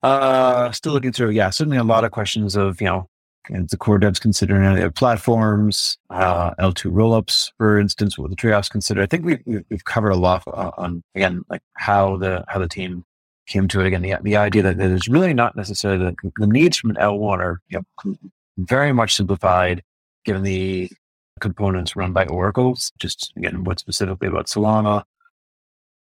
Uh, still looking through, yeah, certainly a lot of questions of, you know, and the core devs considering any platforms, uh, L2 rollups, for instance, what the trade-offs consider. I think we've, we've covered a lot uh, on, again, like how the, how the team came to it again. The, the idea that there's really not necessarily the, the needs from an L1 are you know, very much simplified given the components run by oracles, just again, what specifically about Solana.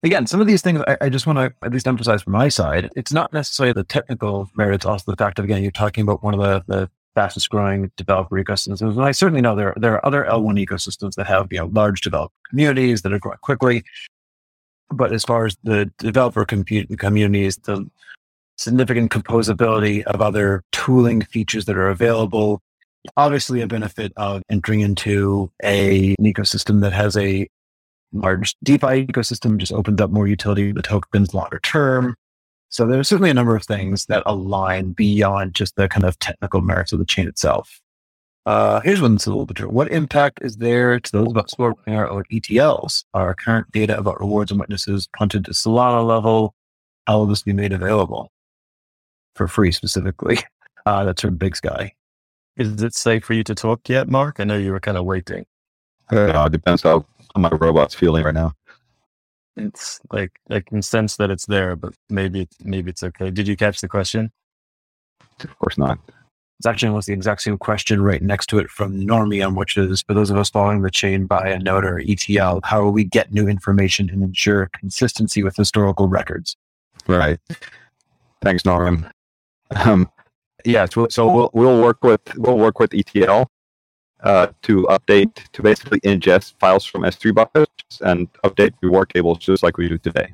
Again, some of these things I, I just want to at least emphasize from my side. It's not necessarily the technical merits, also the fact of, again, you're talking about one of the, the fastest growing developer ecosystems. And I certainly know there, there are other L1 ecosystems that have, you know, large developer communities that are growing quickly. But as far as the developer compute communities, the significant composability of other tooling features that are available, obviously a benefit of entering into a, an ecosystem that has a large DeFi ecosystem just opens up more utility the tokens longer term. So there's certainly a number of things that align beyond just the kind of technical merits of the chain itself. Uh, here's one that's a little bit true. What impact is there to those of us who are running our own ETLs? Our current data about rewards and witnesses punted to Solana level. How will this be made available for free specifically? Uh, that's from Big Sky. Is it safe for you to talk yet, Mark? I know you were kind of waiting. Uh, depends how, how my robot's feeling right now. It's like I can sense that it's there, but maybe maybe it's okay. Did you catch the question? Of course not. It's actually almost the exact same question right next to it from Normium, which is for those of us following the chain by a node or ETL, how will we get new information and ensure consistency with historical records? Right. Thanks, Normium. Um, yeah, so, so we'll we'll work with we'll work with ETL uh, to update to basically ingest files from S3 buckets and update reward tables just like we do today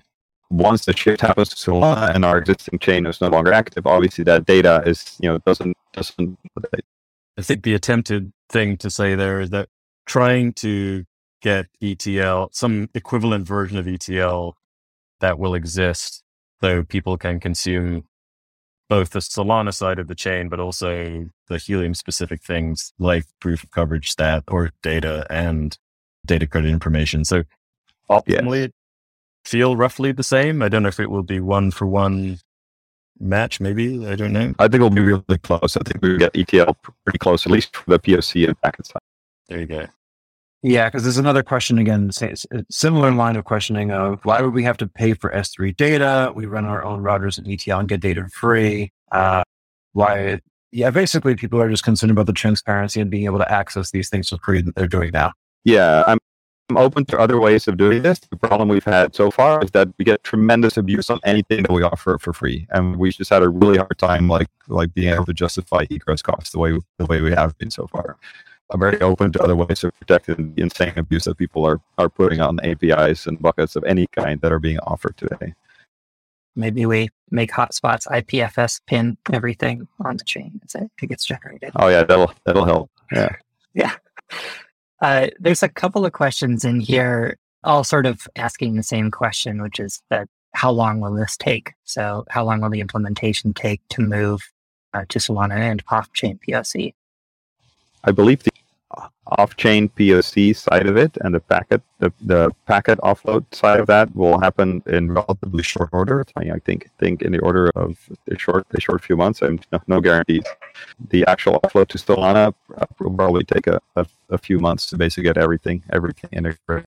once the shift happens to Solana and our existing chain is no longer active, obviously that data is, you know, doesn't, doesn't. I think the attempted thing to say there is that trying to get ETL, some equivalent version of ETL that will exist so people can consume both the Solana side of the chain, but also the Helium specific things like proof of coverage stat or data and data credit information. So optimally, feel roughly the same. I don't know if it will be one for one match, maybe. I don't know. I think it'll be really close. I think we get ETL pretty close, at least for the POC and packet side. There you go. Yeah, because there's another question again, similar line of questioning of why would we have to pay for S3 data? We run our own routers and ETL and get data free. Uh, why? Yeah, basically, people are just concerned about the transparency and being able to access these things for free that they're doing now. Yeah, I'm I'm open to other ways of doing this. The problem we've had so far is that we get tremendous abuse on anything that we offer for free, and we just had a really hard time, like like being able to justify egress costs the way the way we have been so far. I'm very open to other ways of protecting the insane abuse that people are are putting on APIs and buckets of any kind that are being offered today. Maybe we make hotspots IPFS pin everything on the chain as it gets generated. Oh yeah, that'll that'll help. Yeah. Yeah. Uh, there's a couple of questions in here, all sort of asking the same question, which is that how long will this take? So, how long will the implementation take to move uh, to Solana and off chain POC? I believe the off-chain POC side of it and the packet the, the packet offload side of that will happen in relatively short order. I think think in the order of a short a short few months and no, no guarantees. The actual offload to Solana will probably take a, a, a, few months to basically get everything everything integrated.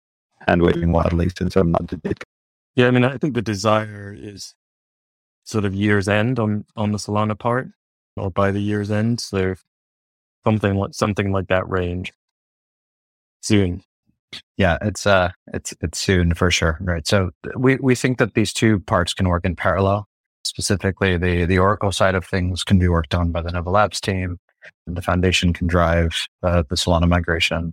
Hand waving wildly since I'm not the date. Yeah, I mean I think the desire is sort of year's end on on the Solana part or by the year's end. So something like something like that range soon. Yeah, it's uh it's it's soon for sure. Right. So we we think that these two parts can work in parallel. Specifically, the the Oracle side of things can be worked on by the Nova Labs team, and the foundation can drive uh, the Solana migration.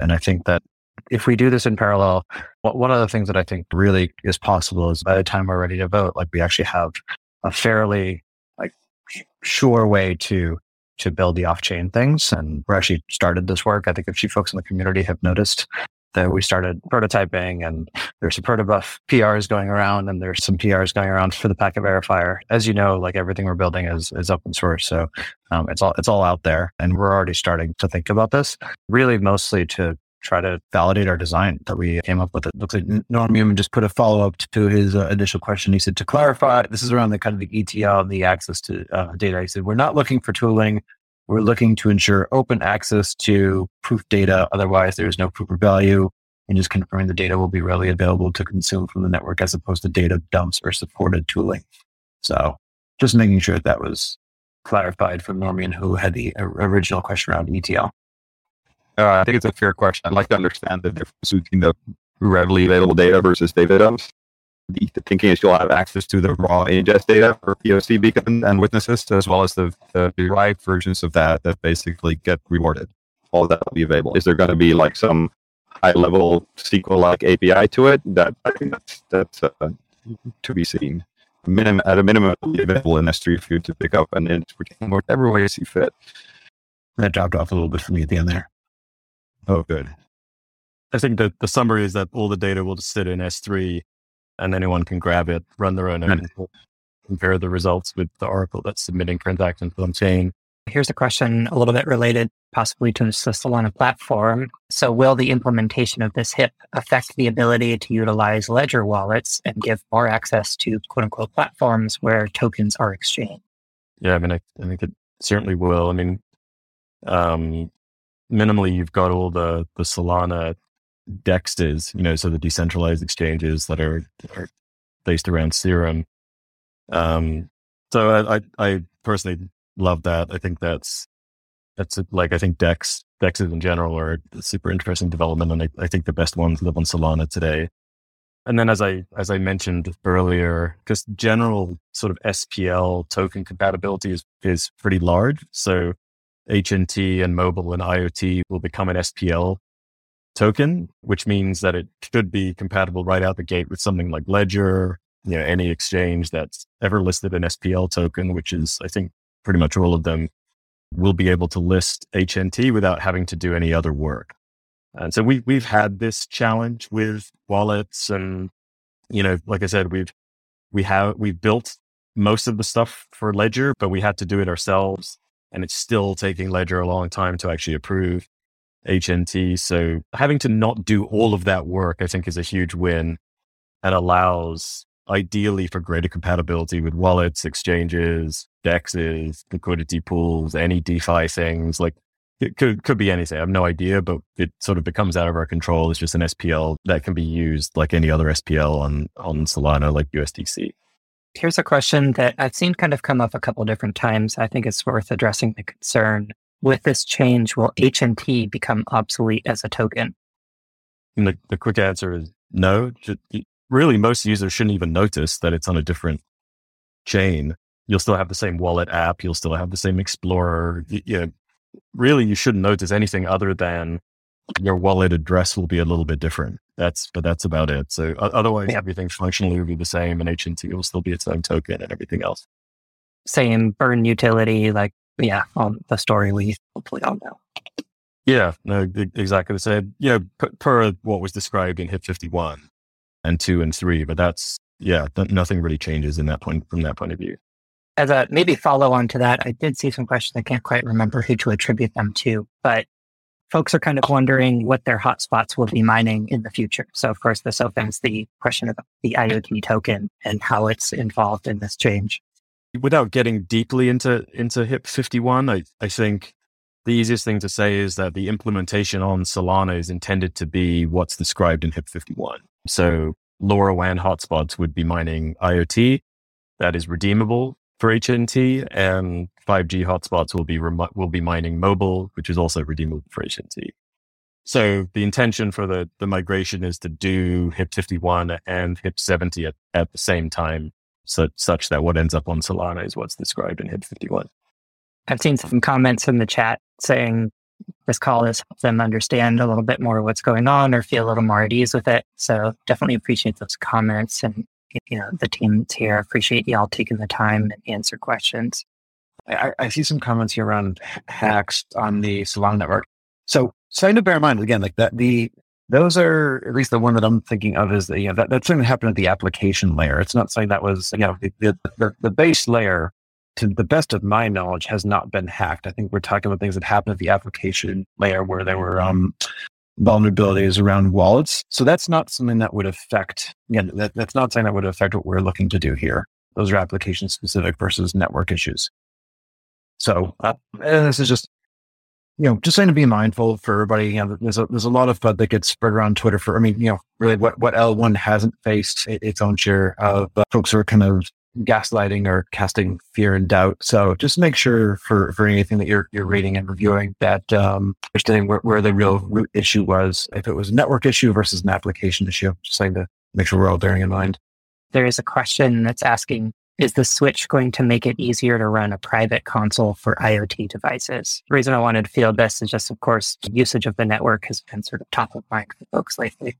And I think that if we do this in parallel, one of the things that I think really is possible is by the time we're ready to vote, like we actually have a fairly like sure way to to build the off-chain things. And we're actually started this work. I think a few folks in the community have noticed that we started prototyping and there's some protobuf PRs going around and there's some PRs going around for the packet verifier. As you know, like everything we're building is, is open source. So um, it's all, it's all out there and we're already starting to think about this really mostly to try to validate our design that we came up with. It looks like Normium just put a follow up to his uh, initial question. He said, to clarify, this is around the kind of the ETL and the access to uh, data. He said, we're not looking for tooling. We're looking to ensure open access to proof data. Otherwise, there's no proof of value and just confirming the data will be readily available to consume from the network as opposed to data dumps or supported tooling. So just making sure that, that was clarified from Normium, who had the original question around ETL. Uh, I think it's a fair question. I'd like to understand the difference between the readily available data versus data dumps. The, the thinking is you'll have access to the raw ingest data for POC beacon and witnesses, as well as the, the derived versions of that that basically get rewarded. All that will be available. Is there going to be like some high level SQL like API to it? That I think that's, that's uh, to be seen. Minimum, at a minimum, it will be available in S3 for you to pick up and then whatever way you see fit. That dropped off a little bit for me at the end there. Oh, good. I think that the summary is that all the data will just sit in S3 and anyone can grab it, run their own and compare the results with the Oracle that's submitting transactions on chain. Here's a question a little bit related possibly to the Solana platform. So will the implementation of this HIP affect the ability to utilize ledger wallets and give more access to quote unquote platforms where tokens are exchanged? Yeah, I mean, I, I think it certainly will. I mean, um, minimally you've got all the the Solana dexes, you know, so the decentralized exchanges that are, are based around Serum. Um, so I, I, I personally love that. I think that's that's like I think Dex Dexes in general are a super interesting development, and I, I think the best ones live on Solana today. And then, as I as I mentioned earlier, just general sort of SPL token compatibility is is pretty large. So HNT and mobile and IoT will become an SPL token, which means that it should be compatible right out the gate with something like Ledger, you know, any exchange that's ever listed an SPL token, which is, I think, pretty much all of them will be able to list HNT without having to do any other work. And so we, we've had this challenge with wallets and, you know, like I said, we've, we have, we've built most of the stuff for Ledger, but we had to do it ourselves and it's still taking Ledger a long time to actually approve HNT. So having to not do all of that work, I think is a huge win and allows ideally for greater compatibility with wallets, exchanges, dexes, liquidity pools, any DeFi things. Like it could, could be anything. I have no idea, but it sort of becomes out of our control. It's just an SPL that can be used like any other SPL on, on Solana, like USDC. Here's a question that I've seen kind of come up a couple different times. I think it's worth addressing the concern. With this change, will HNT become obsolete as a token? And the, the quick answer is no. Really, most users shouldn't even notice that it's on a different chain. You'll still have the same wallet app. You'll still have the same Explorer. You, you know, really, you shouldn't notice anything other than your wallet address will be a little bit different. That's, but that's about it. So otherwise, everything functionally will be the same, and HNT will still be its own token and everything else. Same burn utility, like yeah, on the story we hopefully all know. Yeah, no, exactly the same. Yeah, per, per what was described in HIP 51 and 2 and 3, but that's, yeah, th- nothing really changes in that point from that point of view. As a maybe follow on to that, I did see some questions. I can't quite remember who to attribute them to, but folks are kind of wondering what their hotspots will be mining in the future. So of course, this opens the question of the IoT token and how it's involved in this change. Without getting deeply into into HIP 51, I, I think the easiest thing to say is that the implementation on Solana is intended to be what's described in HIP 51. So LoRaWAN hotspots would be mining IoT that is redeemable for HNT and 5G hotspots will be rem- will be mining mobile, which is also redeemable for HNT. So the intention for the, the migration is to do HIP 51 and HIP 70 at, at the same time, so, such that what ends up on Solana is what's described in HIP 51. I've seen some comments in the chat saying this call has helped them understand a little bit more what's going on or feel a little more at ease with it. So definitely appreciate those comments and you know the teams here. Appreciate y'all taking the time and answer questions. I, I see some comments here around hacks on the Solana network. So something to bear in mind again, like that the those are at least the one that I'm thinking of is that you know that, that's something that happened at the application layer. It's not saying that was you know the, the, the base layer to the best of my knowledge, has not been hacked. I think we're talking about things that happened at the application layer where there were um, vulnerabilities around wallets. So that's not something that would affect, again, that, that's not something that would affect what we're looking to do here. Those are application specific versus network issues. So uh, this is just, you know, just saying to be mindful for everybody. You know, there's a, there's a lot of FUD that gets spread around Twitter for, I mean, you know, really what, what L1 hasn't faced its own share of uh, folks who are kind of gaslighting or casting fear and doubt. So just make sure for, for anything that you're, you're reading and reviewing that, um, understanding where, where the real root issue was, if it was a network issue versus an application issue, just saying to make sure we're all bearing in mind. There is a question that's asking, is the switch going to make it easier to run a private console for IoT devices? The reason I wanted to field this is just, of course, usage of the network has been sort of top of mind for folks lately.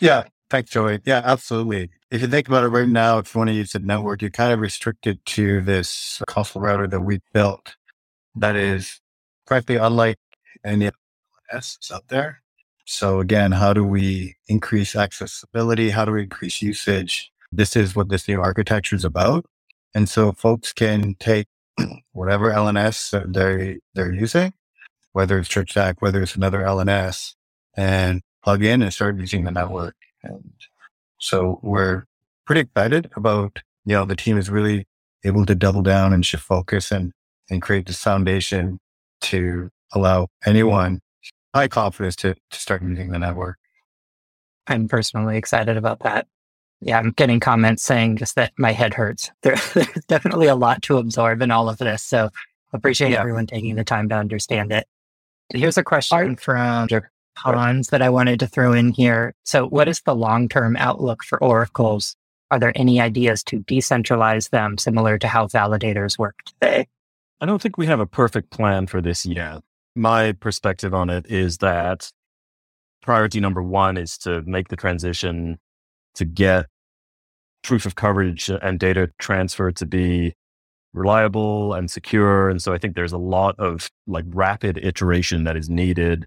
Yeah, thanks, Joey. Yeah, absolutely if you think about it right now, if you want to use a network, you're kind of restricted to this console router that we built that is frankly unlike any S out there. So again, how do we increase accessibility? How do we increase usage? This is what this new architecture is about. And so folks can take whatever LNS they they're using, whether it's ChirpStack, whether it's another LNS, and plug in and start using the network. And so we're pretty excited about, you know, the team is really able to double down and shift focus and, and create this foundation to allow anyone high confidence to, to start using the network. I'm personally excited about that. Yeah, I'm getting comments saying just that my head hurts. There, there's definitely a lot to absorb in all of this. So appreciate yeah. everyone taking the time to understand it. Here's a question from Hans that I wanted to throw in here. So, what is the long term outlook for oracles? Are there any ideas to decentralize them similar to how validators work today? I don't think we have a perfect plan for this yet. My perspective on it is that priority number one is to make the transition to get proof of coverage and data transfer to be reliable and secure. And so I think there's a lot of like rapid iteration that is needed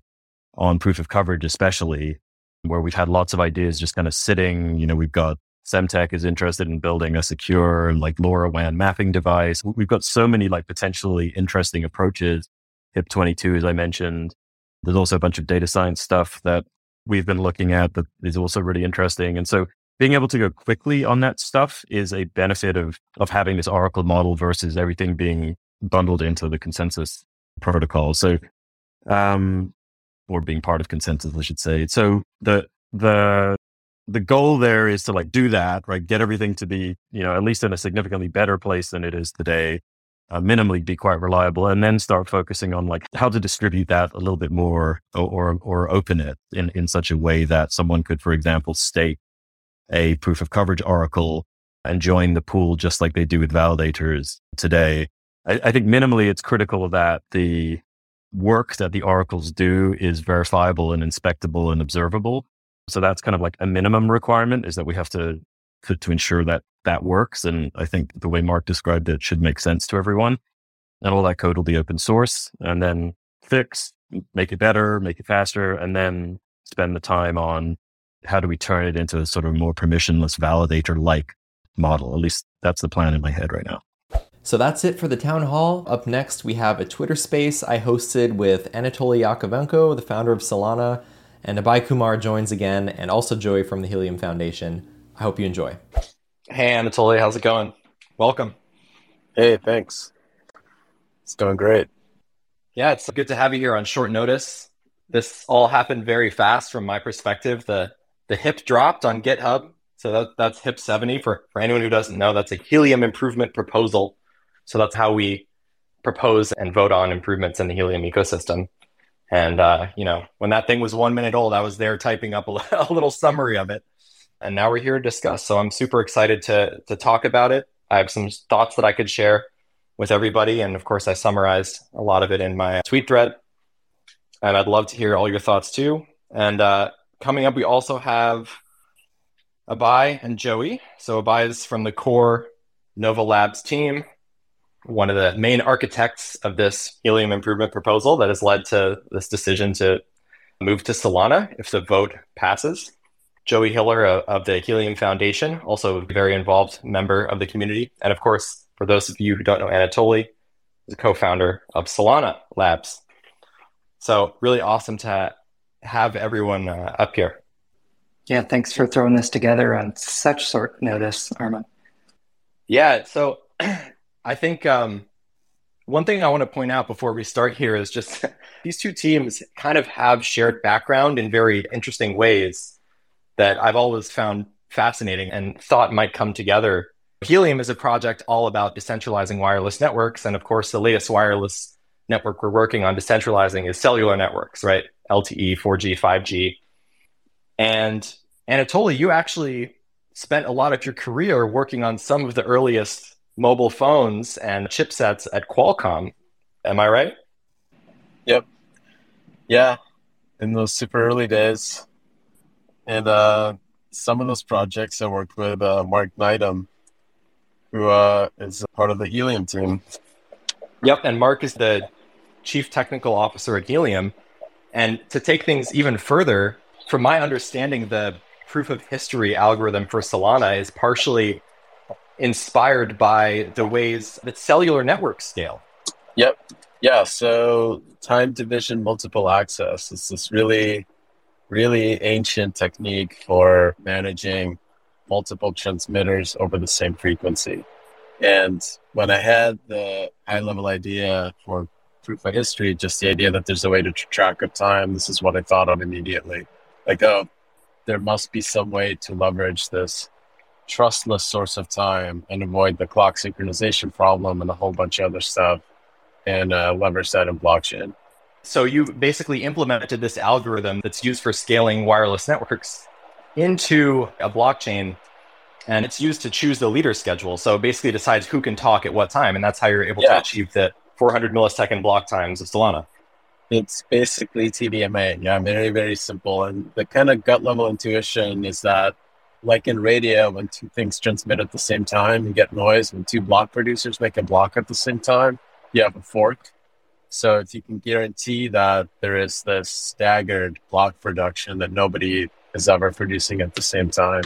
on proof of coverage, especially where we've had lots of ideas just kind of sitting. You know, we've got Semtech is interested in building a secure like LoRaWAN mapping device. We've got so many like potentially interesting approaches. HIP22, as I mentioned. There's also a bunch of data science stuff that we've been looking at that is also really interesting. And so being able to go quickly on that stuff is a benefit of, of having this Oracle model versus everything being bundled into the consensus protocol. So, um, or being part of consensus, I should say. So the the the goal there is to like do that, right? Get everything to be, you know, at least in a significantly better place than it is today, uh, minimally be quite reliable, and then start focusing on like how to distribute that a little bit more or, or, or open it in, in such a way that someone could, for example, stake a proof of coverage oracle and join the pool just like they do with validators today. I, I think minimally it's critical that the work that the oracles do is verifiable and inspectable and observable. So that's kind of like a minimum requirement is that we have to, to, to ensure that that works. And I think the way Mark described it should make sense to everyone. And all that code will be open source and then fix, make it better, make it faster, and then spend the time on how do we turn it into a sort of more permissionless validator like model. At least that's the plan in my head right now. So that's it for the town hall. Up next, we have a Twitter space I hosted with Anatoly Yakovenko, the founder of Solana, and Abhay Kumar joins again, and also Joey from the Helium Foundation. I hope you enjoy. Hey, Anatoly, how's it going? Welcome. Hey, thanks. It's going great. Yeah, it's good to have you here on short notice. This all happened very fast from my perspective. The the HIP dropped on GitHub. So that, that's HIP 70 for, for anyone who doesn't know, that's a helium improvement proposal. So that's how we propose and vote on improvements in the helium ecosystem. And uh, you know, when that thing was one minute old, I was there typing up a, a little summary of it. And now we're here to discuss. So I'm super excited to to talk about it. I have some thoughts that I could share with everybody. And of course, I summarized a lot of it in my tweet thread. And I'd love to hear all your thoughts too. And uh, coming up, we also have Abhay and Joey. So Abhay is from the core Nova Labs team, one of the main architects of this helium improvement proposal that has led to this decision to move to Solana if the vote passes. Joey Hiller of the Helium Foundation, also a very involved member of the community. And of course, for those of you who don't know Anatoly, a co-founder of Solana Labs. So really awesome to have everyone uh, up here. Yeah, thanks for throwing this together on such short notice, Arman. Yeah, so I think um, one thing I want to point out before we start here is just these two teams kind of have shared background in very interesting ways that I've always found fascinating and thought might come together. Helium is a project all about decentralizing wireless networks. And of course, the latest wireless network we're working on decentralizing is cellular networks, right? LTE, 4G, 5G. And Anatoly, you actually spent a lot of your career working on some of the earliest mobile phones and chipsets at Qualcomm. Am I right? Yep. Yeah. In those super early days. And uh, some of those projects I worked with uh, Mark Nijdam, who uh, is part of the Helium team. Yep. And Mark is the chief technical officer at Helium. And to take things even further, from my understanding, the proof of history algorithm for Solana is partially inspired by the ways that cellular networks scale. Yep. Yeah. So time division multiple access is this really, really ancient technique for managing multiple transmitters over the same frequency. And when I had the high level idea for proof of history, just the idea that there's a way to track of time, this is what I thought of immediately. Like, oh, there must be some way to leverage this trustless source of time and avoid the clock synchronization problem and a whole bunch of other stuff and uh, leverage that in blockchain. So you basically implemented this algorithm that's used for scaling wireless networks into a blockchain and it's used to choose the leader schedule. So basically decides who can talk at what time. And that's how you're able yeah. to achieve the 400 millisecond block times of Solana. It's basically TDMA. Yeah, very, very simple. And the kind of gut level intuition is that, like in radio, when two things transmit at the same time, you get noise. When two block producers make a block at the same time, you have a fork. So if you can guarantee that there is this staggered block production that nobody is ever producing at the same time,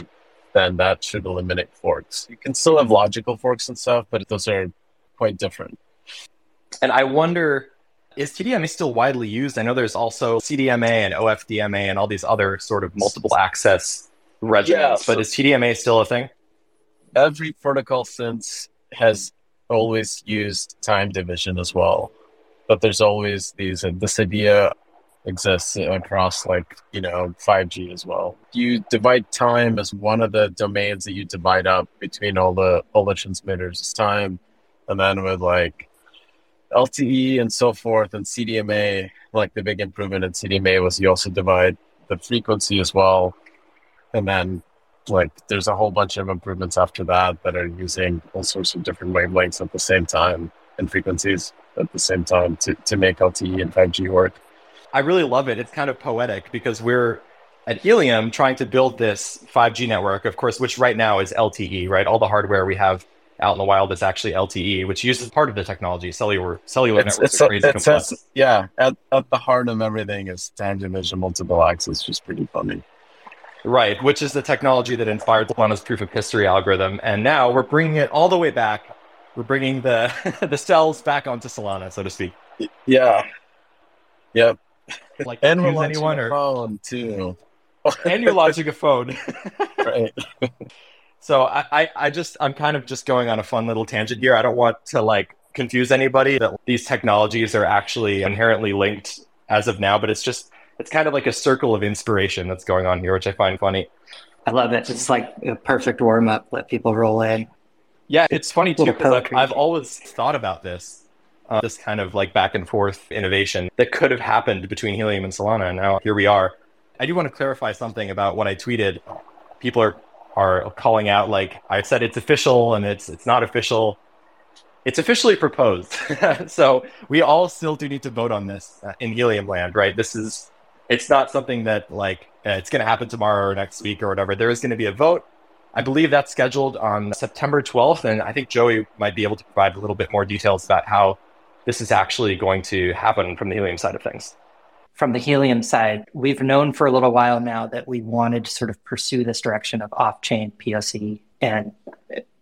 then that should eliminate forks. You can still have logical forks and stuff, but those are quite different. And I wonder is TDMA still widely used? I know there's also CDMA and OFDMA and all these other sort of multiple access regimens, yeah, so but is TDMA still a thing? Every protocol since has always used time division as well. But there's always these, uh, this idea exists across like, you know, 5G as well. You divide time as one of the domains that you divide up between all the, all the transmitters. It's time. And then with like LTE and so forth and CDMA, like the big improvement in CDMA was you also divide the frequency as well. And then like there's a whole bunch of improvements after that that are using all sorts of different wavelengths at the same time and frequencies at the same time to, to make LTE and 5G work. I really love it. It's kind of poetic because we're at Helium trying to build this 5G network, of course, which right now is LTE, right? All the hardware we have out in the wild is actually LTE, which uses part of the technology. Cellular cellular it's, networks it's, are crazy it's, it's, yeah, at, at the heart of everything is time division multiple access, which is pretty funny. Right, which is the technology that inspired Solana's proof of history algorithm. And now we're bringing it all the way back we're bringing the the cells back onto Solana, so to speak. Yeah. Yep. Like And we're launching anyone a or phone too. and you're launching a phone. right. So I, I, I just I'm kind of just going on a fun little tangent here. I don't want to like confuse anybody that these technologies are actually inherently linked as of now, but it's just it's kind of like a circle of inspiration that's going on here, which I find funny. I love it. It's like a perfect warm up. Let people roll in. Yeah, it's funny too because I've. I've always thought about this, uh, this kind of like back and forth innovation that could have happened between Helium and Solana, and now here we are. I do want to clarify something about what I tweeted. People are are calling out like I said it's official and it's it's not official. It's officially proposed, so we all still do need to vote on this uh, in Helium land, right? This is it's not something that like uh, it's going to happen tomorrow or next week or whatever. There is going to be a vote. I believe that's scheduled on September 12th, and I think Joey might be able to provide a little bit more details about how this is actually going to happen from the Helium side of things. From the helium side, we've known for a little while now that we wanted to sort of pursue this direction of off chain POC. And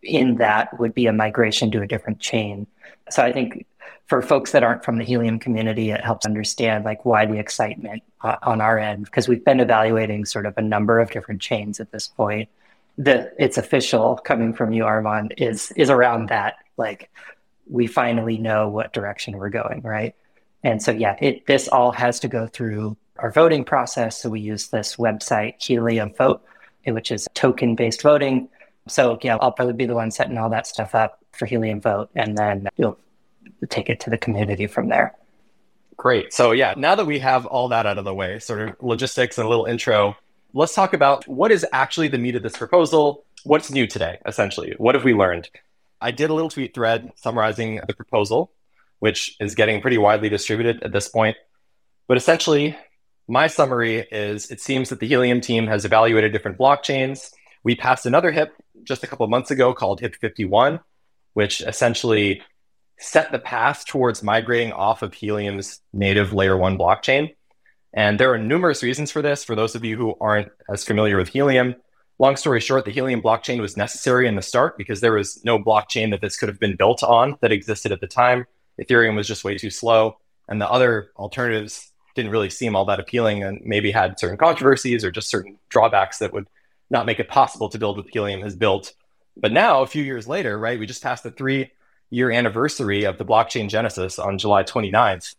in that would be a migration to a different chain. So I think for folks that aren't from the helium community, it helps understand like why the excitement uh, on our end, because we've been evaluating sort of a number of different chains at this point. The it's official coming from you, Arman, is is around that. Like we finally know what direction we're going, right? And so, yeah, it, this all has to go through our voting process. So we use this website, Helium Vote, which is token based voting. So, yeah, I'll probably be the one setting all that stuff up for Helium Vote, and then you'll take it to the community from there. Great. So, yeah, now that we have all that out of the way, sort of logistics and a little intro, let's talk about what is actually the meat of this proposal. What's new today, essentially? What have we learned? I did a little tweet thread summarizing the proposal, which is getting pretty widely distributed at this point. But essentially, my summary is it seems that the Helium team has evaluated different blockchains. We passed another HIP just a couple months ago called HIP 51, which essentially set the path towards migrating off of Helium's native layer one blockchain. And there are numerous reasons for this. For those of you who aren't as familiar with Helium, long story short, the Helium blockchain was necessary in the start because there was no blockchain that this could have been built on that existed at the time. Ethereum was just way too slow, and the other alternatives didn't really seem all that appealing and maybe had certain controversies or just certain drawbacks that would not make it possible to build what Helium has built. But now, a few years later, right, we just passed the three year anniversary of the blockchain genesis on July 29th.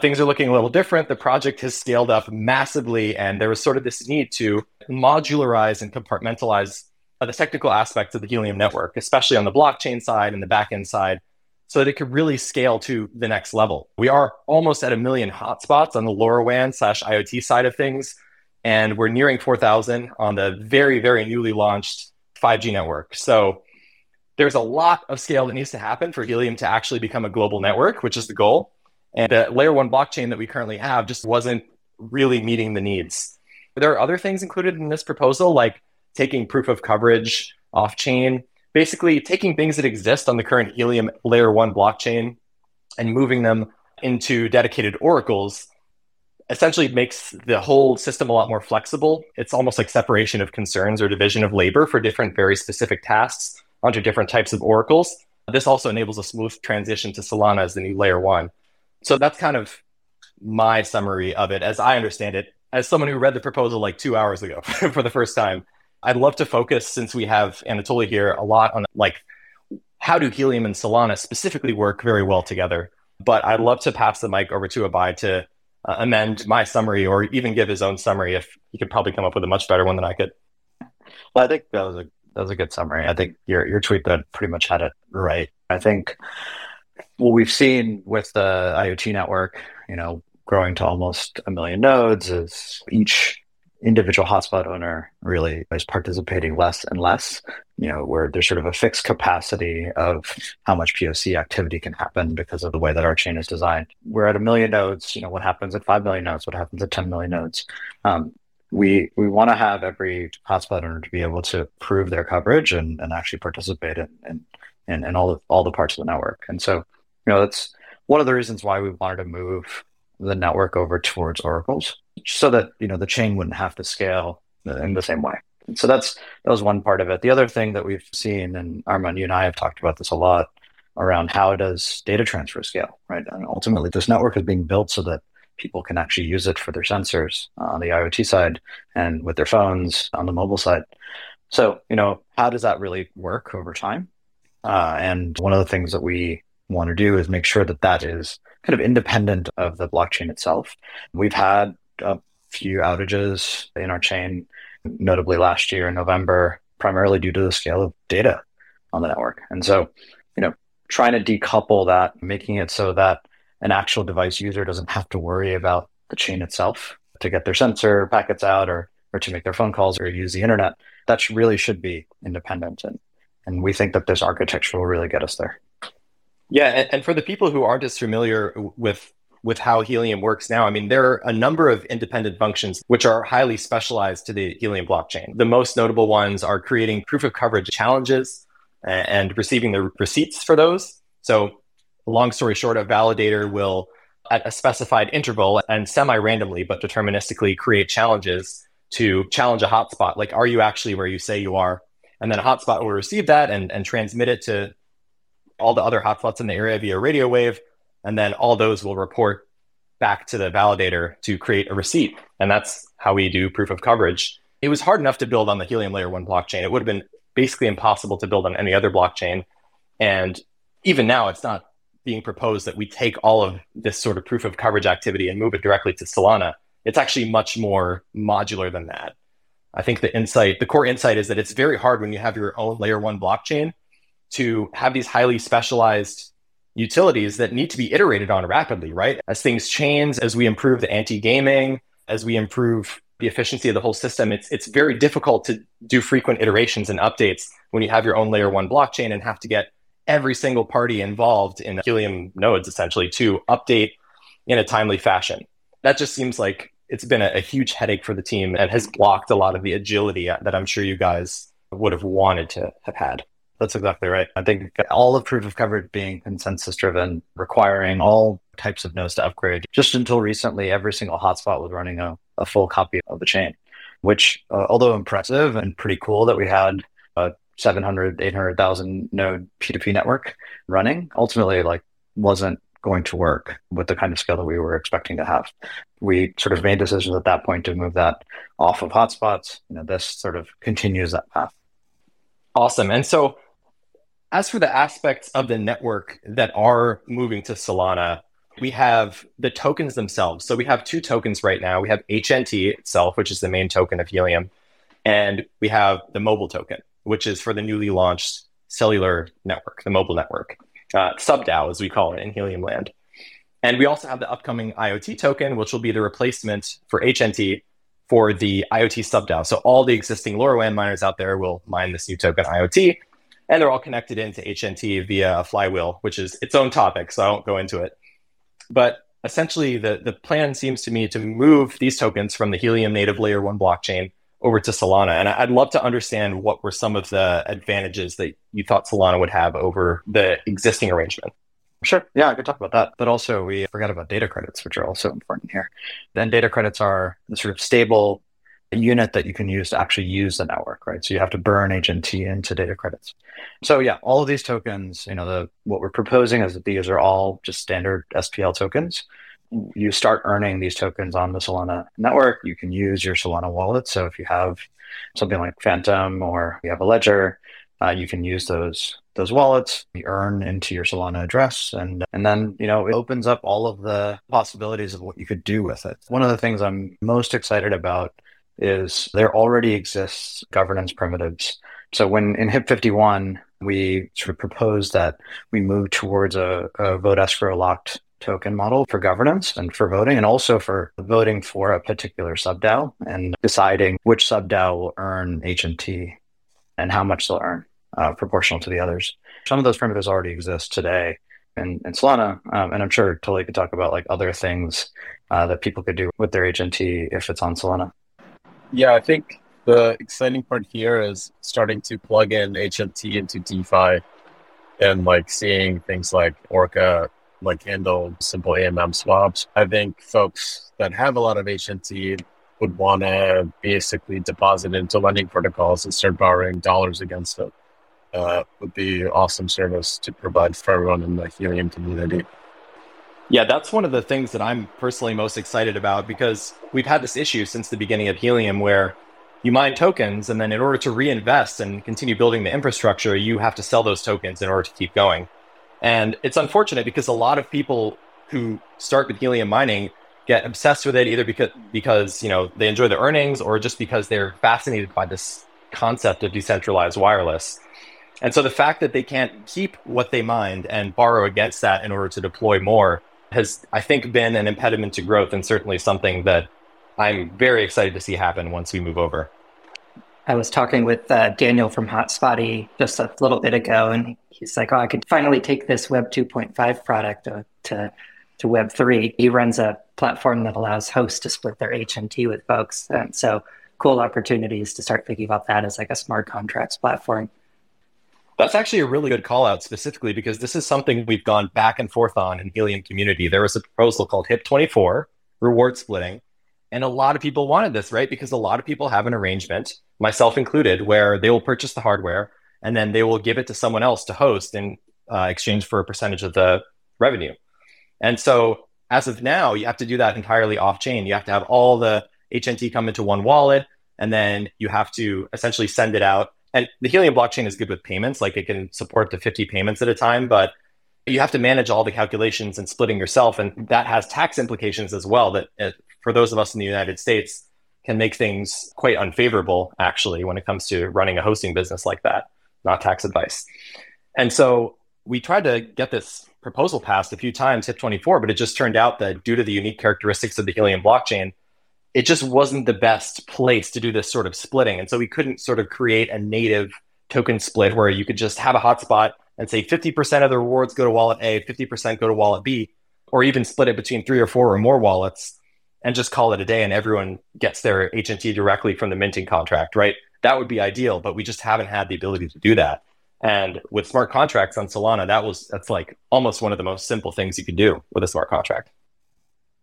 Things are looking a little different. The project has scaled up massively, and there was sort of this need to modularize and compartmentalize the technical aspects of the Helium network, especially on the blockchain side and the backend side, so that it could really scale to the next level. We are almost at a million hotspots on the LoRaWAN slash IoT side of things, and we're nearing 4,000 on the very, very newly launched 5G network. So there's a lot of scale that needs to happen for Helium to actually become a global network, which is the goal. And the layer one blockchain that we currently have just wasn't really meeting the needs. There are other things included in this proposal, like taking proof of coverage off chain, basically taking things that exist on the current Helium layer one blockchain and moving them into dedicated oracles essentially makes the whole system a lot more flexible. It's almost like separation of concerns or division of labor for different, very specific tasks onto different types of oracles. This also enables a smooth transition to Solana as the new layer one. So that's kind of my summary of it as I understand it. As someone who read the proposal like two hours ago for the first time, I'd love to focus, since we have Anatoly here, a lot on like how do Helium and Solana specifically work very well together. But I'd love to pass the mic over to Abhay to uh, amend my summary or even give his own summary if he could probably come up with a much better one than I could. Well, I think that was a that was a good summary. I think your your tweet that pretty much had it right. I think what we've seen with the IoT network, you know, growing to almost a million nodes is each individual hotspot owner really is participating less and less, you know, where there's sort of a fixed capacity of how much POC activity can happen because of the way that our chain is designed. We're at a million nodes, you know, what happens at 5 million nodes, what happens at 10 million nodes. Um, we we want to have every hotspot owner to be able to prove their coverage and, and actually participate in, in, in, in all, all the parts of the network. And so, you know, that's one of the reasons why we wanted to move the network over towards oracles so that you know the chain wouldn't have to scale in the same way so that's that was one part of it the other thing that we've seen and Arman you and i have talked about this a lot around how does data transfer scale, right? And ultimately, this network is being built so that people can actually use it for their sensors on the IoT side and with their phones on the mobile side. So, you know, how does that really work over time? Uh, and one of the things that we want to do is make sure that that is kind of independent of the blockchain itself. We've had a few outages in our chain, notably last year in November, primarily due to the scale of data on the network. And so, you know, trying to decouple that, making it so that an actual device user doesn't have to worry about the chain itself to get their sensor packets out or, or to make their phone calls or use the internet. That really should be independent. And, and we think that this architecture will really get us there. Yeah, and, and for the people who aren't as familiar with with how Helium works now, I mean, there are a number of independent functions which are highly specialized to the Helium blockchain. The most notable ones are creating proof of coverage challenges and receiving the receipts for those. So, long story short, a validator will, at a specified interval and semi randomly but deterministically, create challenges to challenge a hotspot. Like, are you actually where you say you are? And then a hotspot will receive that and, and transmit it to all the other hotspots in the area via radio wave. And then all those will report back to the validator to create a receipt. And that's how we do proof of coverage. It was hard enough to build on the Helium layer one blockchain. It would have been basically impossible to build on any other blockchain. And even now, it's not being proposed that we take all of this sort of proof of coverage activity and move it directly to Solana. It's actually much more modular than that. I think the insight, the core insight is that it's very hard when you have your own layer one blockchain to have these highly specialized utilities that need to be iterated on rapidly, right? As things change, as we improve the anti gaming, as we improve the efficiency of the whole system, it's, it's very difficult to do frequent iterations and updates when you have your own layer one blockchain and have to get every single party involved in Helium nodes essentially to update in a timely fashion. That just seems like it's been a, a huge headache for the team and has blocked a lot of the agility that I'm sure you guys would have wanted to have had. That's exactly right. I think all of proof of coverage being consensus driven, requiring all types of nodes to upgrade. Just until recently, every single hotspot was running a, a full copy of the chain, which, uh, although impressive and pretty cool that we had a 700, 800,000 node P2P network running, ultimately, like, wasn't going to work with the kind of scale that we were expecting to have. We sort of made decisions at that point to move that off of hotspots. You know, this sort of continues that path. Awesome. And so as for the aspects of the network that are moving to Solana, we have the tokens themselves. So we have two tokens right now. We have HNT itself, which is the main token of Helium, and we have the mobile token, which is for the newly launched cellular network, the mobile network, uh, SubDAO as we call it in Helium land. And we also have the upcoming IoT token, which will be the replacement for HNT for the IoT SubDAO. So all the existing LoRaWAN miners out there will mine this new token IoT, and they're all connected into HNT via a flywheel, which is its own topic, so I won't go into it. But essentially, the, the plan seems to me to move these tokens from the Helium native layer one blockchain over to Solana. And I'd love to understand what were some of the advantages that you thought Solana would have over the existing arrangement. Sure. Yeah, I could talk about that. But also, we forgot about data credits, which are also important here. Then data credits are the sort of stable unit that you can use to actually use the network, right? So you have to burn HNT into data credits. So yeah, all of these tokens, you know, the what we're proposing is that these are all just standard SPL tokens. You start earning these tokens on the Solana network. You can use your Solana wallet. So if you have something like Phantom or you have a ledger, uh, you can use those those wallets, you earn into your Solana address, and and then you know it opens up all of the possibilities of what you could do with it. One of the things I'm most excited about is there already exists governance primitives. So when in HIP 51, we sort of proposed that we move towards a, a vote escrow locked token model for governance and for voting, and also for voting for a particular subDAO and deciding which subDAO will earn HNT and how much they'll earn uh, proportional to the others. Some of those primitives already exist today in, in Solana, um, and I'm sure Toly could talk about like other things uh, that people could do with their HNT if it's on Solana. Yeah, I think the exciting part here is starting to plug in HNT into DeFi and like seeing things like Orca like handle simple AMM swaps. I think folks that have a lot of HNT would want to basically deposit into lending protocols and start borrowing dollars against it. uh, would be awesome service to provide for everyone in the Helium community. Yeah, that's one of the things that I'm personally most excited about because we've had this issue since the beginning of Helium where you mine tokens and then in order to reinvest and continue building the infrastructure, you have to sell those tokens in order to keep going. And it's unfortunate because a lot of people who start with helium mining get obsessed with it either because because you know they enjoy the earnings or just because they're fascinated by this concept of decentralized wireless. And so the fact that they can't keep what they mined and borrow against that in order to deploy more has, I think, been an impediment to growth and certainly something that I'm very excited to see happen once we move over. I was talking with uh, Daniel from Hotspotty just a little bit ago, and he's like, "Oh, I could finally take this Web 2.5 product to, to to Web three. He runs a platform that allows hosts to split their HNT with folks, and so cool opportunities to start thinking about that as like a smart contracts platform. That's actually a really good call out specifically because this is something we've gone back and forth on in Helium community. There was a proposal called HIP24, reward splitting. And a lot of people wanted this, right? Because a lot of people have an arrangement, myself included, where they will purchase the hardware and then they will give it to someone else to host in uh, exchange for a percentage of the revenue. And so as of now, you have to do that entirely off chain. You have to have all the HNT come into one wallet, and then you have to essentially send it out. And the Helium blockchain is good with payments, like it can support the 50 payments at a time, but you have to manage all the calculations and splitting yourself. And that has tax implications as well, that uh, for those of us in the United States, can make things quite unfavorable, actually, when it comes to running a hosting business like that, not tax advice. And so we tried to get this proposal passed a few times, HIP24, but it just turned out that due to the unique characteristics of the Helium blockchain, it just wasn't the best place to do this sort of splitting. And so we couldn't sort of create a native token split where you could just have a hotspot and say 50% of the rewards go to wallet A, 50% go to wallet B, or even split it between three or four or more wallets and just call it a day and everyone gets their HNT directly from the minting contract, right? That would be ideal, but we just haven't had the ability to do that. And with smart contracts on Solana, that was that's like almost one of the most simple things you could do with a smart contract.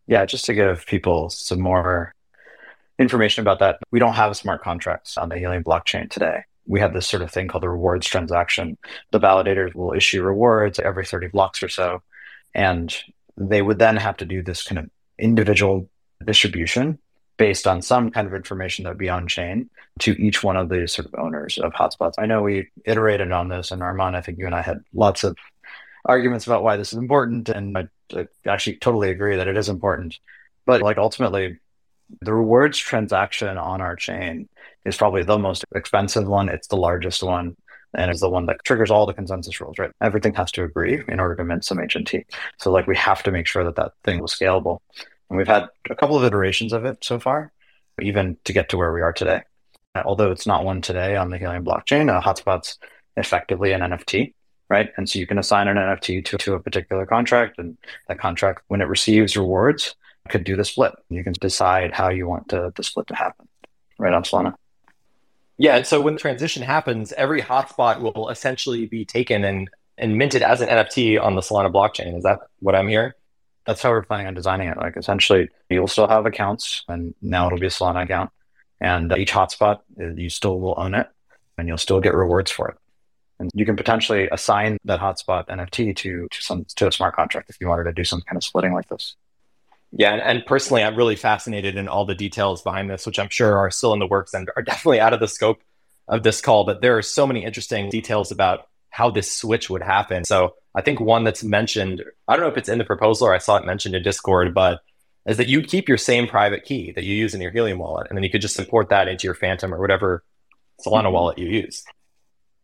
Yeah, just to give people some more information about that, we don't have smart contracts on the Helium blockchain today. We have this sort of thing called the rewards transaction. The validators will issue rewards every 30 blocks or so. And they would then have to do this kind of individual distribution based on some kind of information that would be on chain to each one of the sort of owners of hotspots. I know we iterated on this, and Arman, I think you and I had lots of arguments about why this is important, and I, I actually totally agree that it is important. But like ultimately, the rewards transaction on our chain is probably the most expensive one. It's the largest one. And it's the one that triggers all the consensus rules, right? Everything has to agree in order to mint some HNT. So like we have to make sure that that thing was scalable. And we've had a couple of iterations of it so far, even to get to where we are today. Although it's not one today on the Helium blockchain, uh, Hotspot's effectively an NFT, right? And so you can assign an NFT to, to a particular contract, and that contract, when it receives rewards, could do the split. You can decide how you want to, the split to happen, right on Solana. Yeah, and so when the transition happens, every hotspot will essentially be taken and, and minted as an NFT on the Solana blockchain. Is that what I'm hearing? that's how we're planning on designing it. Like essentially, you'll still have accounts, and now it'll be a Solana account, and each hotspot uh, you still will own it, and you'll still get rewards for it. And you can potentially assign that hotspot NFT to to some to a smart contract if you wanted to do some kind of splitting like this. Yeah, and, and personally, I'm really fascinated in all the details behind this, which I'm sure are still in the works and are definitely out of the scope of this call. But there are so many interesting details about how this switch would happen. So I think one that's mentioned, I don't know if it's in the proposal or I saw it mentioned in Discord, but is that you keep your same private key that you use in your Helium wallet, and then you could just import that into your Phantom or whatever Solana mm-hmm. wallet you use.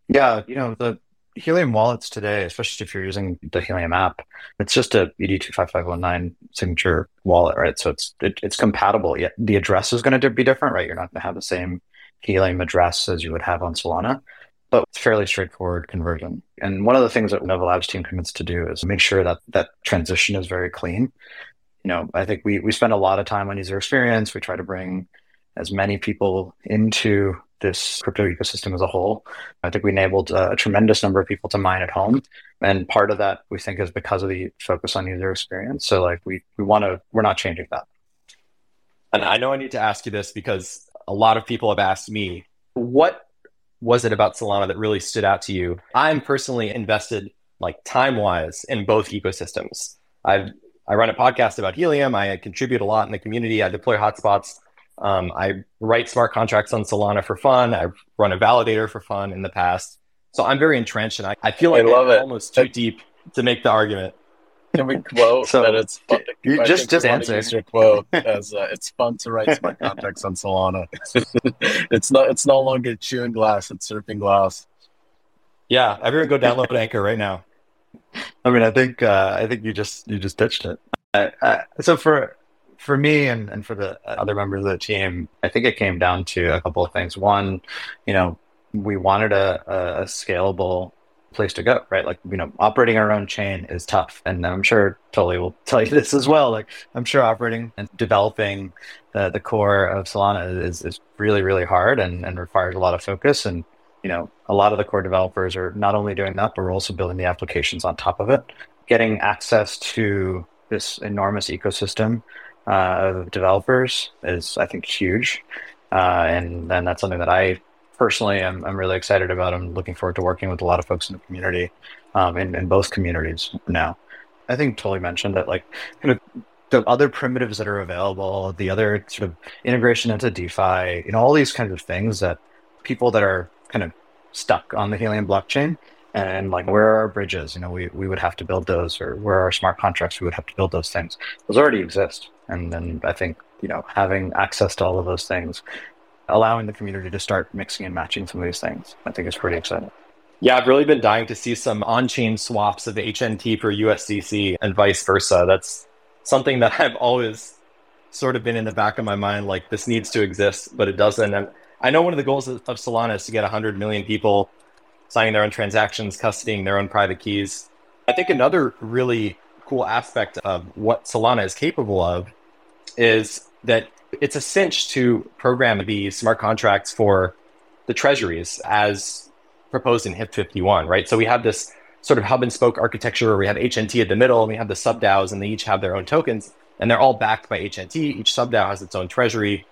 Yeah, you know, the Helium wallets today, especially if you're using the Helium app, it's just a ED25519 signature wallet, right? So it's it, it's compatible. Yet the address is going to be different, right? You're not going to have the same Helium address as you would have on Solana, but it's fairly straightforward conversion. And one of the things that Nova Labs team commits to do is make sure that that transition is very clean. You know, I think we we spend a lot of time on user experience. We try to bring as many people into this crypto ecosystem as a whole. I think we enabled a tremendous number of people to mine at home, and part of that we think is because of the focus on user experience. So, like we we want to, we're not changing that. And I know I need to ask you this because a lot of people have asked me, what was it about Solana that really stood out to you? I'm personally invested like time wise in both ecosystems. I've I run a podcast about Helium. I contribute a lot in the community. I deploy hotspots. Um, I write smart contracts on Solana for fun. I've run a validator for fun in the past. So I'm very entrenched and I, I feel like I love it. almost too deep to make the argument. Can we quote so, that it's fun to, you just just answer your quote as uh, it's fun to write smart contracts on Solana. it's not it's no longer chewing glass; it's surfing glass. Yeah, everyone go download Anchor right now. I mean, I think uh, I think you just you just pitched it. Uh, uh, so for for me and, and for the other members of the team, I think it came down to a couple of things. One, you know, we wanted a, a, scalable place to go, right? Like, you know, operating our own chain is tough. And I'm sure Toly will tell you this as well. Like, I'm sure operating and developing the, the core of Solana is, is really, really hard and, and requires a lot of focus. And, you know, a lot of the core developers are not only doing that, but we're also building the applications on top of it. Getting access to this enormous ecosystem uh, of developers is, I think, huge. Uh, and, and that's something that I personally I'm, I'm really excited about. I'm looking forward to working with a lot of folks in the community, um, in, in both communities now. I think Toly mentioned that like the other primitives that are available, the other sort of integration into DeFi, you know, all these kinds of things that people that are kind of stuck on the Helium blockchain and like where are our bridges? You know, we, we would have to build those or where are our smart contracts? We would have to build those things. Those already exist. And then I think, you know, having access to all of those things allowing the community to start mixing and matching some of these things. I think is pretty exciting. Yeah, I've really been dying to see some on-chain swaps of HNT for USDC and vice versa. That's something that I've always sort of been in the back of my mind, like this needs to exist, but it doesn't. And I know one of the goals of, Solana is to get 100 million people signing their own transactions, custodying their own private keys. I think another really cool aspect of what Solana is capable of is that it's a cinch to program the smart contracts for the treasuries as proposed in HIP 51, right? So we have this sort of hub and spoke architecture where we have HNT at the middle and we have the sub DAOs and they each have their own tokens and they're all backed by HNT. Each sub DAO has its own treasury.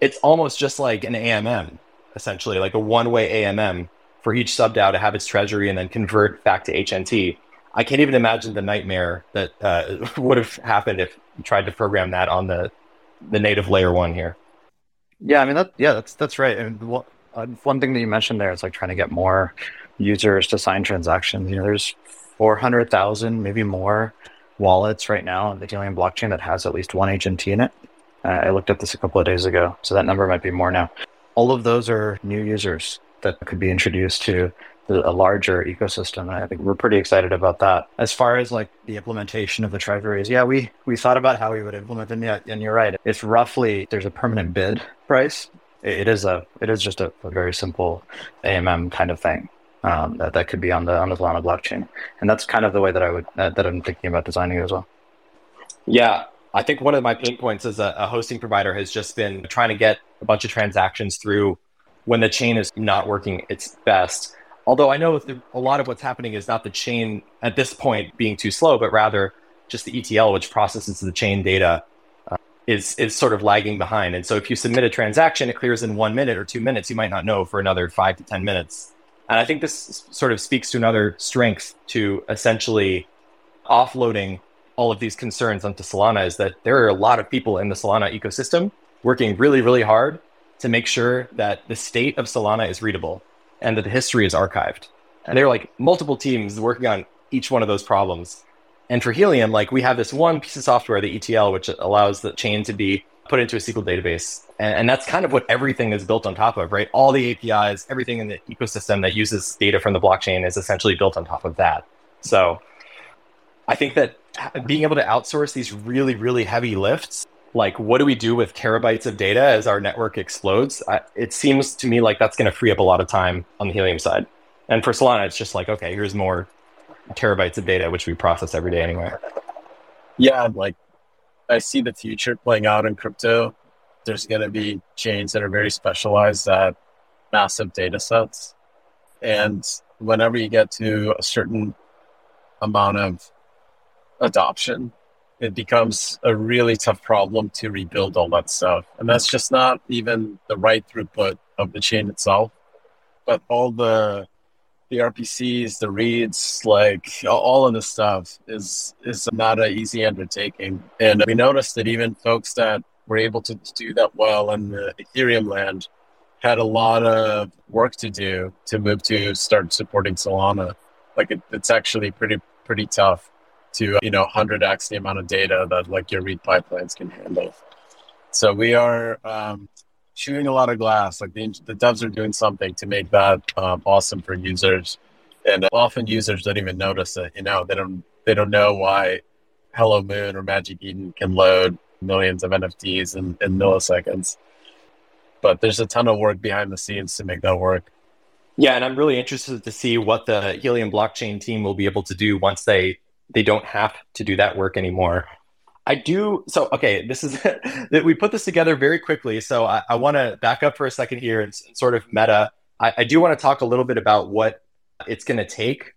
It's almost just like an AMM, essentially, like a one way AMM for each sub DAO to have its treasury and then convert back to HNT. I can't even imagine the nightmare that uh, would have happened if you tried to program that on the the native layer one here. Yeah, I mean that. Yeah, that's that's right. And what, uh, one thing that you mentioned there is like trying to get more users to sign transactions. You know, there's four hundred thousand, maybe more, wallets right now on the Helium blockchain that has at least one HNT in it. Uh, I looked at this a couple of days ago, so that number might be more now. All of those are new users that could be introduced to a larger ecosystem. And I think we're pretty excited about that. As far as like the implementation of the treasuries, yeah, we we thought about how we would implement them. Yeah, and you're right. It's roughly there's a permanent bid price. It is a it is just a, a very simple AMM kind of thing. Um, that, that could be on the on the Solana blockchain, and that's kind of the way that I would uh, that I'm thinking about designing it as well. Yeah, I think one of my pain points as a, a hosting provider has just been trying to get a bunch of transactions through when the chain is not working its best Although I know a lot of what's happening is not the chain at this point being too slow, but rather just the ETL, which processes the chain data, uh, is is sort of lagging behind. And so if you submit a transaction, it clears in one minute or two minutes. You might not know for another five to ten minutes. And I think this sort of speaks to another strength to essentially offloading all of these concerns onto Solana is that there are a lot of people in the Solana ecosystem working really, really hard to make sure that the state of Solana is readable and that the history is archived. And there are like multiple teams working on each one of those problems. And for Helium, like we have this one piece of software, the ETL, which allows the chain to be put into a SQL database. And, and, that's kind of what everything is built on top of, right? All the APIs, everything in the ecosystem that uses data from the blockchain is essentially built on top of that. So I think that being able to outsource these really, really heavy lifts like what do we do with terabytes of data as our network explodes? I, it seems to me like that's going to free up a lot of time on the helium side. And for solana it's just like okay here's more terabytes of data which we process every day anyway. Yeah like i see the future playing out in crypto. There's going to be chains that are very specialized at massive data sets. And whenever you get to a certain amount of adoption it becomes a really tough problem to rebuild all that stuff. And that's just not even the right throughput of the chain itself. but all the the RPCs, the reads, like all of this stuff is is not an easy undertaking. And we noticed that even folks that were able to do that well in the Ethereum land had a lot of work to do to move to start supporting Solana. Like it, it's actually pretty pretty tough to you know 100x the amount of data that like your read pipelines can handle. So we are um, chewing a lot of glass. Like the, the devs are doing something to make that um, awesome for users, and often users don't even notice it. You know, they don't they don't know why Hello Moon or Magic Eden can load millions of NFTs in, in milliseconds. But there's a ton of work behind the scenes to make that work. Yeah, and I'm really interested to see what the Helium blockchain team will be able to do once they they don't have to do that work anymore. I do. So, okay, this is that we put this together very quickly. So, I, I want to back up for a second here and, sort of meta. I, I do want to talk a little bit about what it's going to take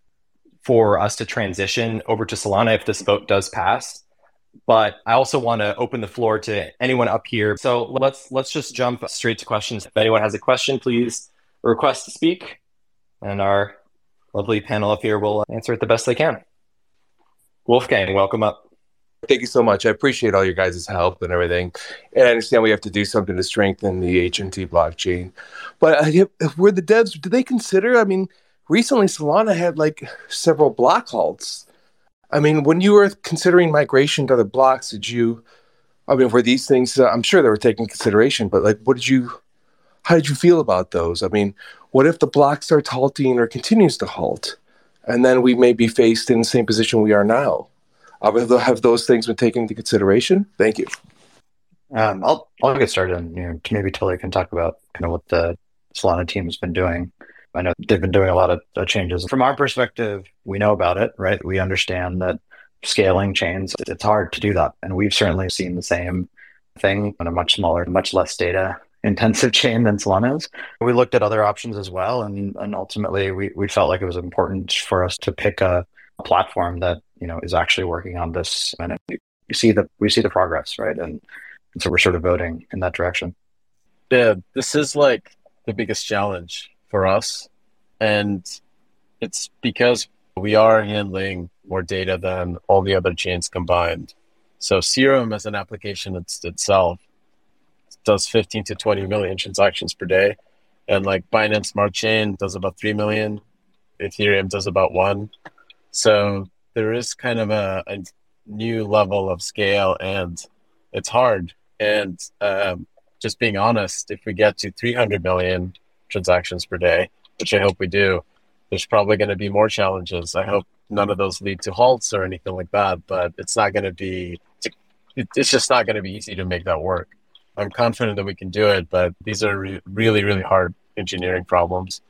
for us to transition over to Solana if this vote does pass. But I also want to open the floor to anyone up here. So let's let's just jump straight to questions. If anyone has a question, please request to speak, and our lovely panel up here will answer it the best they can. Wolfgang, welcome up. Thank you so much. I appreciate all your guys' help and everything. And I understand we have to do something to strengthen the HNT blockchain. But uh, were the devs, did they consider? I mean, recently Solana had like several block halts. I mean, when you were considering migration to other blocks, did you, I mean, were these things, uh, I'm sure they were taken consideration, but like, what did you, how did you feel about those? I mean, what if the block starts halting or continues to halt? And then we may be faced in the same position we are now. Uh, have those things been taken into consideration? Thank you. Um, I'll I'll get started, and you know, maybe Toly can talk about kind of what the Solana team has been doing. I know they've been doing a lot of uh, changes. From our perspective, we know about it, right? We understand that scaling chains, it's hard to do that, and we've certainly seen the same thing on a much smaller, much less data intensive chain than Solana's. We looked at other options as well, and and ultimately we we felt like it was important for us to pick a platform that you know is actually working on this. And you see the we see the progress right? And, and so we're sort of voting in that direction. Yeah this is like the biggest challenge for us. And it's because we are handling more data than all the other chains combined. So serum as an application it's, itself does 15 to 20 million transactions per day and like binance smart chain does about 3 million ethereum does about one so there is kind of a, a new level of scale and it's hard. And um, just being honest, if we get to 300 million transactions per day, which I hope we do, there's probably going to be more challenges. I hope none of those lead to halts or anything like that, but it's not going to be, it's just not going to be easy to make that work. I'm confident that we can do it, but these are re- really, really hard engineering problems.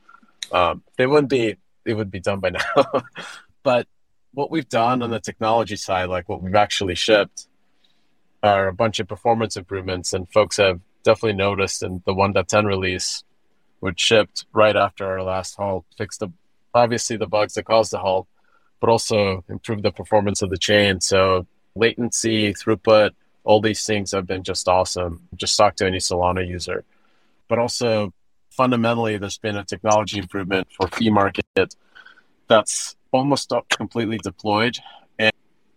Um, they wouldn't be, it would be done by now. But what we've done on the technology side, like what we've actually shipped, are a bunch of performance improvements, and folks have definitely noticed in the 1.10 release, which shipped right after our last halt, fixed the obviously the bugs that caused the halt, but also improved the performance of the chain. So latency, throughput, all these things have been just awesome. Just talk to any Solana user. But also fundamentally, there's been a technology improvement for fee market that's almost completely deployed. And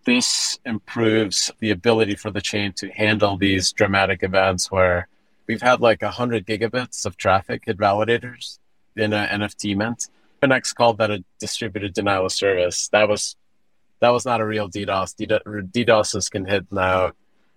this improves the ability for the chain to handle these dramatic events where we've had like 100 gigabits of traffic hit validators in an NFT mint. Finex called that a distributed denial of service. That was that was not a real DDoS. DDoSes can hit now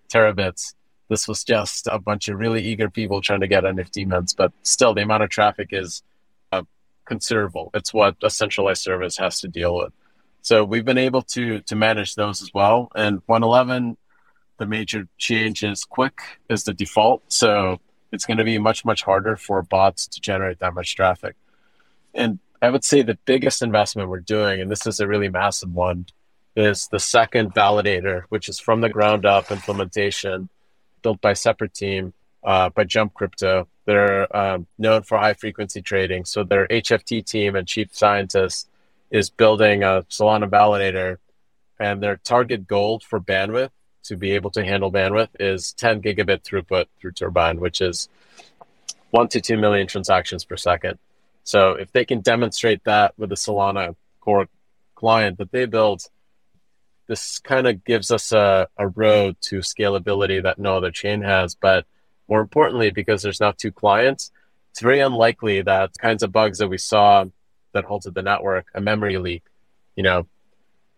terabits. This was just a bunch of really eager people trying to get NFT mints, but still the amount of traffic is uh, considerable. It's what a centralized service has to deal with. So we've been able to to manage those as well. And 111, the major change is QUIC is the default. So it's going to be much much harder for bots to generate that much traffic. And I would say the biggest investment we're doing, and this is a really massive one, is the second validator, which is from the ground up implementation built by separate team uh, by Jump Crypto. They're um, known for high frequency trading. So their HFT team and chief scientist is building a Solana validator, and their target goal for bandwidth to be able to handle bandwidth is 10 gigabit throughput through Turbine, which is one to two million transactions per second. So if they can demonstrate that with the Solana core client that they built, this kind of gives us a, a road to scalability that no other chain has. But more importantly, because there's not two clients, it's very unlikely that kinds of bugs that we saw that halted the network, a memory leak, you know,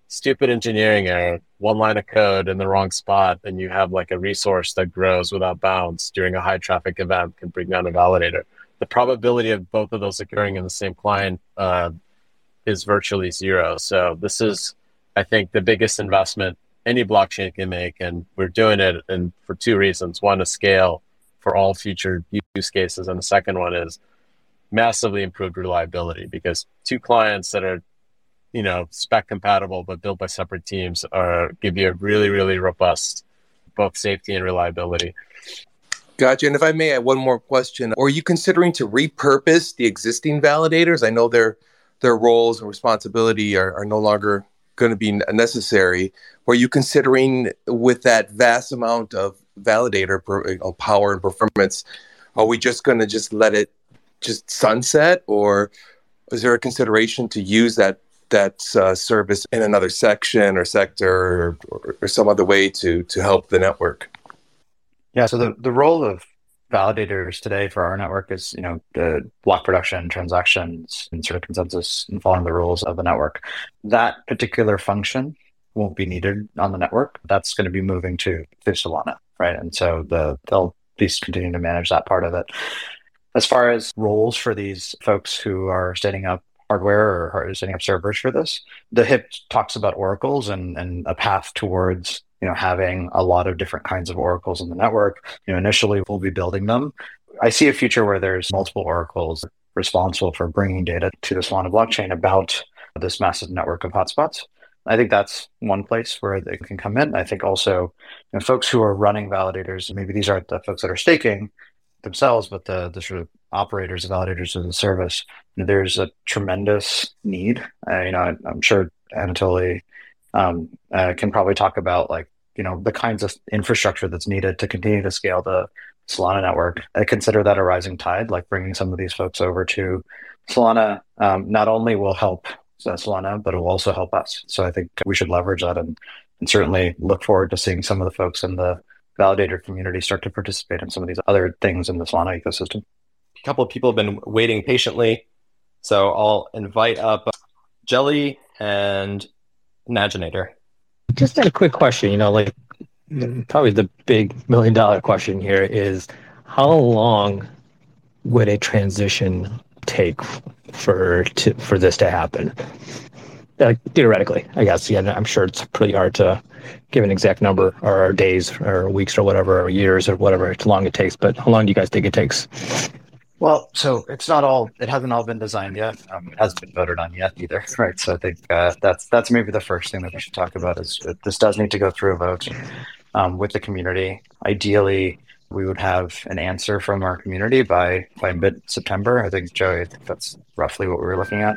stupid engineering error, one line of code in the wrong spot, and you have like a resource that grows without bounds during a high traffic event can bring down a validator. The probability of both of those occurring in the same client uh, is virtually zero. So this is, I think, the biggest investment any blockchain can make, and we're doing it and for two reasons: one, to scale for all future use cases, and the second one is massively improved reliability because two clients that are you know spec compatible but built by separate teams are give you a really really robust both safety and reliability Gotcha. And if I may add one more question, are you considering to repurpose the existing validators? I know their their roles and responsibility are, are no longer going to be necessary. Are you considering with that vast amount of validator per, you know, power and performance, are we just going to just let it just sunset, or is there a consideration to use that that uh, service in another section or sector or, or, or some other way to to help the network? Yeah, so the, the role of validators today for our network is, you know, the block production, transactions, and sort of consensus and following the rules of the network. That particular function won't be needed on the network. That's going to be moving to, to Solana, right? And so the they'll be continuing to manage that part of it. As far as roles for these folks who are setting up hardware or setting up servers for this, the HIP talks about oracles and, and a path towards you know having a lot of different kinds of oracles in the network. You know, initially we'll be building them. I see a future where there's multiple oracles responsible for bringing data to the Solana blockchain about this massive network of hotspots. I think that's one place where they can come in. I think also you know, folks who are running validators, maybe these aren't the folks that are staking themselves, but the, the sort of operators, validators of the service. There's a tremendous need. Uh, you know, I, am sure Anatoly um, uh, can probably talk about like you know the kinds of infrastructure that's needed to continue to scale the Solana network. I consider that a rising tide. Like bringing some of these folks over to Solana um, not only will help Solana, but it will also help us. So I think we should leverage that and, and certainly look forward to seeing some of the folks in the validator community start to participate in some of these other things in the Solana ecosystem. A couple of people have been waiting patiently, so I'll invite up Jelly and Naginator. Just had a quick question. You know, like probably the big million dollar question here is how long would a transition take for to, for this to happen? Like theoretically, I guess. Yeah, I'm sure it's pretty hard to give an exact number or days or weeks or whatever or years or whatever It's long it takes. But how long do you guys think it takes? Well, so it's not all. It hasn't all been designed yet. Um, it hasn't been voted on yet either, right? So I think uh, that's that's maybe the first thing that we should talk about is this does need to go through a vote um, with the community. Ideally, we would have an answer from our community by by mid September. I think Joey, I think that's roughly what we were looking at.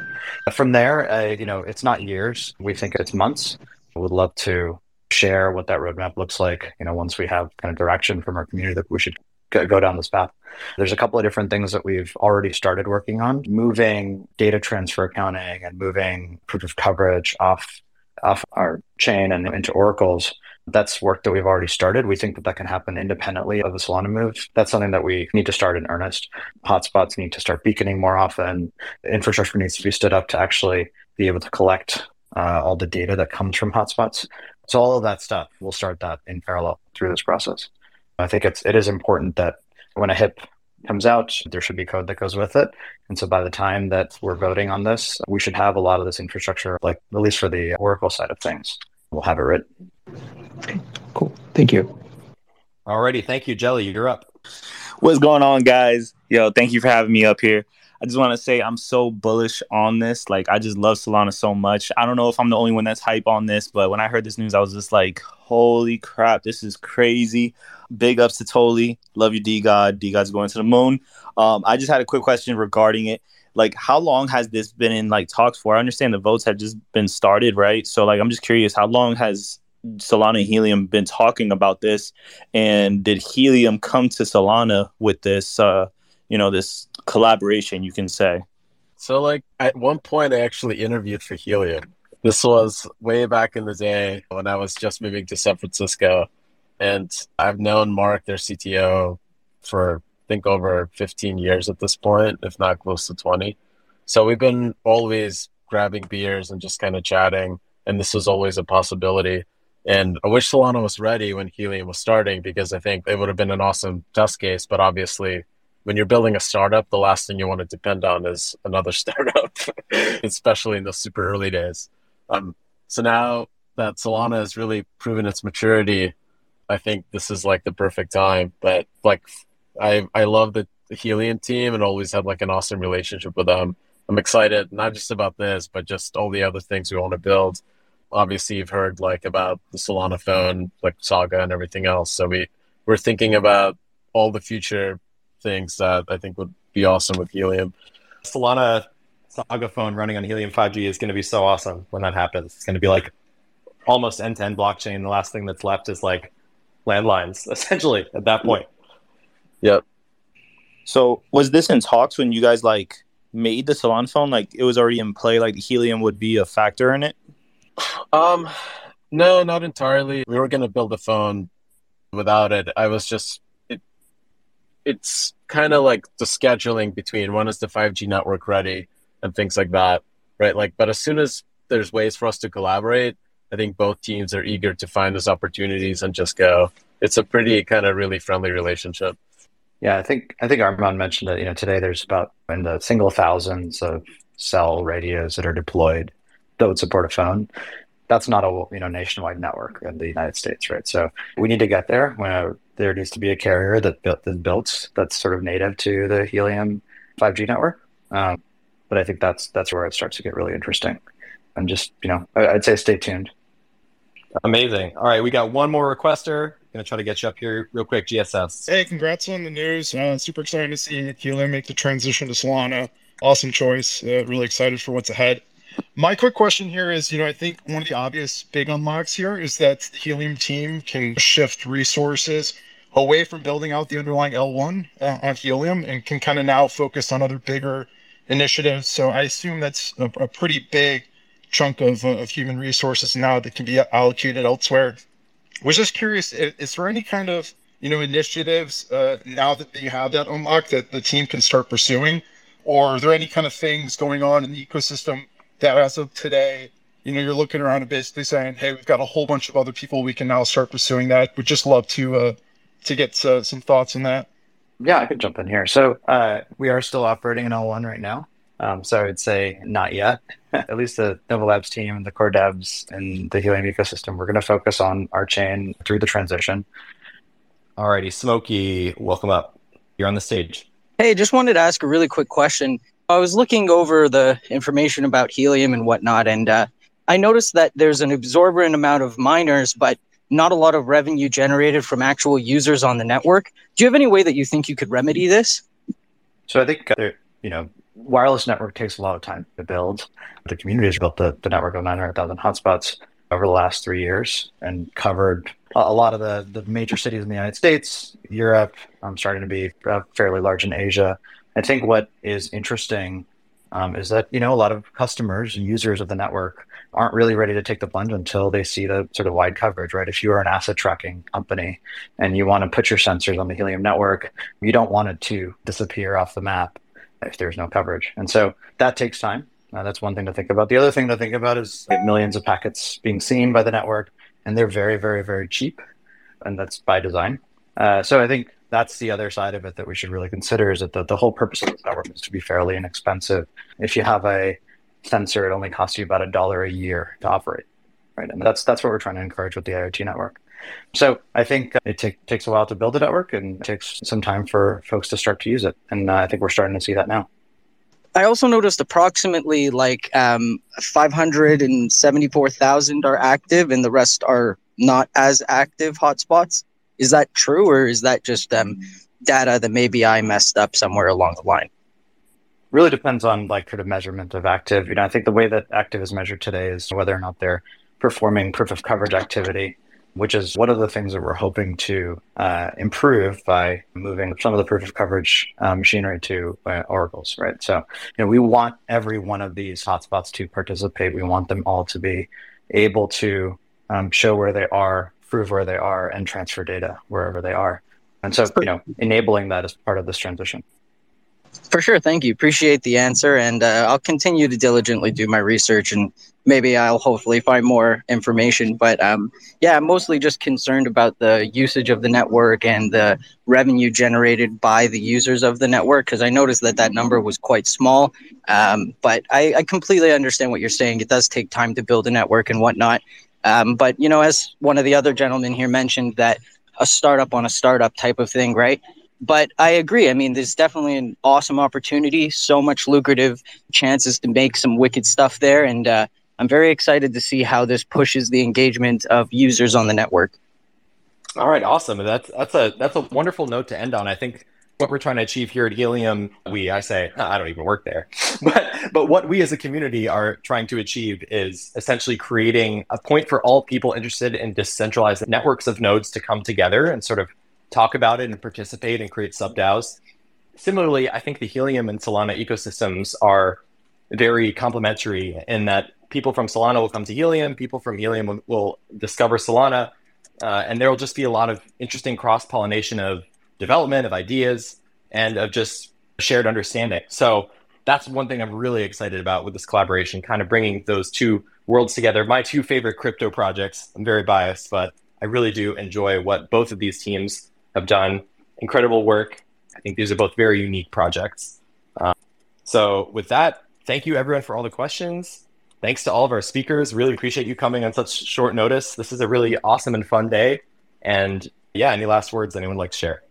From there, uh, you know, it's not years. We think it's months. We would love to share what that roadmap looks like. You know, once we have kind of direction from our community that we should go down this path. There's a couple of different things that we've already started working on, moving data transfer accounting and moving proof of coverage off off our chain and into oracles. That's work that we've already started. We think that that can happen independently of the Solana move. That's something that we need to start in earnest. Hotspots need to start beaconing more often. Infrastructure needs to be stood up to actually be able to collect uh, all the data that comes from hotspots. So all of that stuff, we'll start that in parallel through this process. I think it's it is important that when a HIP comes out, there should be code that goes with it. And so by the time that we're voting on this, we should have a lot of this infrastructure, like at least for the Oracle side of things. We'll have it written. Cool. Thank you. Alrighty, thank you, Jelly. You're up. What's going on, guys? Yo, thank you for having me up here. I just want to say I'm so bullish on this. Like, I just love Solana so much. I don't know if I'm the only one that's hype on this, but when I heard this news, I was just like, holy crap, this is crazy. Big ups to Toly. Love you, D God. D God's going to the moon. Um, I just had a quick question regarding it. Like, how long has this been in like talks for? I understand the votes have just been started, right? So, like, I'm just curious, how long has Solana and Helium been talking about this? And did Helium come to Solana with this, uh, you know, this collaboration, you can say? So, like, at one point, I actually interviewed for Helium. This was way back in the day when I was just moving to San Francisco. And I've known Mark, their CTO, for I think over 15 years at this point, if not close to 20. So we've been always grabbing beers and just kind of chatting. And this was always a possibility. And I wish Solana was ready when Helium was starting because I think it would have been an awesome test case. But obviously, when you're building a startup, the last thing you want to depend on is another startup, especially in the super early days. Um, so now that Solana has really proven its maturity, I think this is like the perfect time. But like, I I love the, the Helium team and always had like an awesome relationship with them. I'm excited not just about this, but just all the other things we want to build. Obviously, you've heard like about the Solana phone, like Saga and everything else. So we we're thinking about all the future things that I think would be awesome with Helium. Solana Saga phone running on Helium 5G is going to be so awesome when that happens. It's going to be like almost end to end blockchain. The last thing that's left is like landlines, essentially, at that point. Yep. So was this in talks when you guys like made the Solana phone? Like it was already in play, like helium would be a factor in it? Um no, not entirely. We were gonna build a phone without it. I was just it it's kind of like the scheduling between when is the 5G network ready and things like that. Right. Like but as soon as there's ways for us to collaborate, I think both teams are eager to find those opportunities and just go. It's a pretty kind of really friendly relationship. Yeah, I think I think Arman mentioned that you know today there's about in the single thousands of cell radios that are deployed that would support a phone. That's not a you know nationwide network in the United States, right? So we need to get there. When there needs to be a carrier that built that's built that's sort of native to the Helium 5G network. Um, but I think that's that's where it starts to get really interesting. And just you know, I'd say stay tuned. Amazing. All right, we got one more requester. Gonna try to get you up here real quick. GSS. Hey, congrats on the news. Uh, super excited to see Helium make the transition to Solana. Awesome choice. Uh, really excited for what's ahead. My quick question here is, you know, I think one of the obvious big unlocks here is that the Helium team can shift resources away from building out the underlying L1 uh, on Helium and can kind of now focus on other bigger initiatives. So I assume that's a, a pretty big chunk of, uh, of human resources now that can be allocated elsewhere was just curious, is, is there any kind of you know initiatives uh, now that you have that unlock that the team can start pursuing, or are there any kind of things going on in the ecosystem that as of today, you know, you're looking around and basically saying, hey, we've got a whole bunch of other people we can now start pursuing that. Would just love to uh, to get uh, some thoughts on that. Yeah, I could jump in here. So uh, we are still operating in L1 right now. Um, so I would say not yet. At least the Nova Labs team and the core devs and the Helium ecosystem, we're going to focus on our chain through the transition. Alrighty, Smokey, welcome up. You're on the stage. Hey, just wanted to ask a really quick question. I was looking over the information about helium and whatnot, and uh, I noticed that there's an exorbitant amount of miners, but not a lot of revenue generated from actual users on the network. Do you have any way that you think you could remedy this? So I think, uh, you know, wireless network takes a lot of time to build. The community has built the, the network of 900,000 hotspots over the last three years and covered a lot of the, the major cities in the United States, Europe, um, starting to be uh, fairly large in Asia. I think what is interesting um, is that you know a lot of customers and users of the network aren't really ready to take the plunge until they see the sort of wide coverage, right? If you are an asset tracking company and you want to put your sensors on the Helium network, you don't want it to disappear off the map if there's no coverage. And so that takes time. Uh, that's one thing to think about. The other thing to think about is millions of packets being seen by the network, and they're very, very, very cheap, and that's by design. Uh, so I think that's the other side of it that we should really consider is that the, the whole purpose of this network is to be fairly inexpensive. If you have a sensor, it only costs you about a dollar a year to operate, right? And that's that's what we're trying to encourage with the IoT network. So I think it take, takes a while to build a network and it takes some time for folks to start to use it. And uh, I think we're starting to see that now. I also noticed approximately like um, 574,000 are active and the rest are not as active hotspots. Is that true or is that just um, data that maybe I messed up somewhere along the line? Really depends on like sort of measurement of active. You know, I think the way that active is measured today is whether or not they're performing proof of coverage activity which is one of the things that we're hoping to uh, improve by moving some of the proof of coverage uh, machinery to uh, oracles, right? So, you know, we want every one of these hotspots to participate. We want them all to be able to um, show where they are, prove where they are, and transfer data wherever they are. And so, you know, enabling that is part of this transition. For sure. Thank you. Appreciate the answer. And uh, I'll continue to diligently do my research and maybe I'll hopefully find more information. But um, yeah, I'm mostly just concerned about the usage of the network and the revenue generated by the users of the network because I noticed that that number was quite small. Um, but I, I, completely understand what you're saying. It does take time to build a network and whatnot. Um, but, you know, as one of the other gentlemen here mentioned, that a startup on a startup type of thing, right? but I agree. I mean, there's definitely an awesome opportunity, so much lucrative chances to make some wicked stuff there. And uh, I'm very excited to see how this pushes the engagement of users on the network. All right, awesome. That's that's a that's a wonderful note to end on. I think what we're trying to achieve here at Helium, we I say I don't even work there, but but what we as a community are trying to achieve is essentially creating a point for all people interested in decentralized networks of nodes to come together and sort of talk about it and participate and create sub DAOs. Similarly, I think the Helium and Solana ecosystems are very complementary in that people from Solana will come to Helium, people from Helium will, will discover Solana, uh, and there will just be a lot of interesting cross pollination of development, of ideas, and of just shared understanding. So that's one thing I'm really excited about with this collaboration, kind of bringing those two worlds together. My two favorite crypto projects. I'm very biased, but I really do enjoy what both of these teams have done incredible work. I think these are both very unique projects. Um, so, with that, thank you everyone for all the questions. Thanks to all of our speakers. Really appreciate you coming on such short notice. This is a really awesome and fun day. And yeah, any last words anyone would like to share?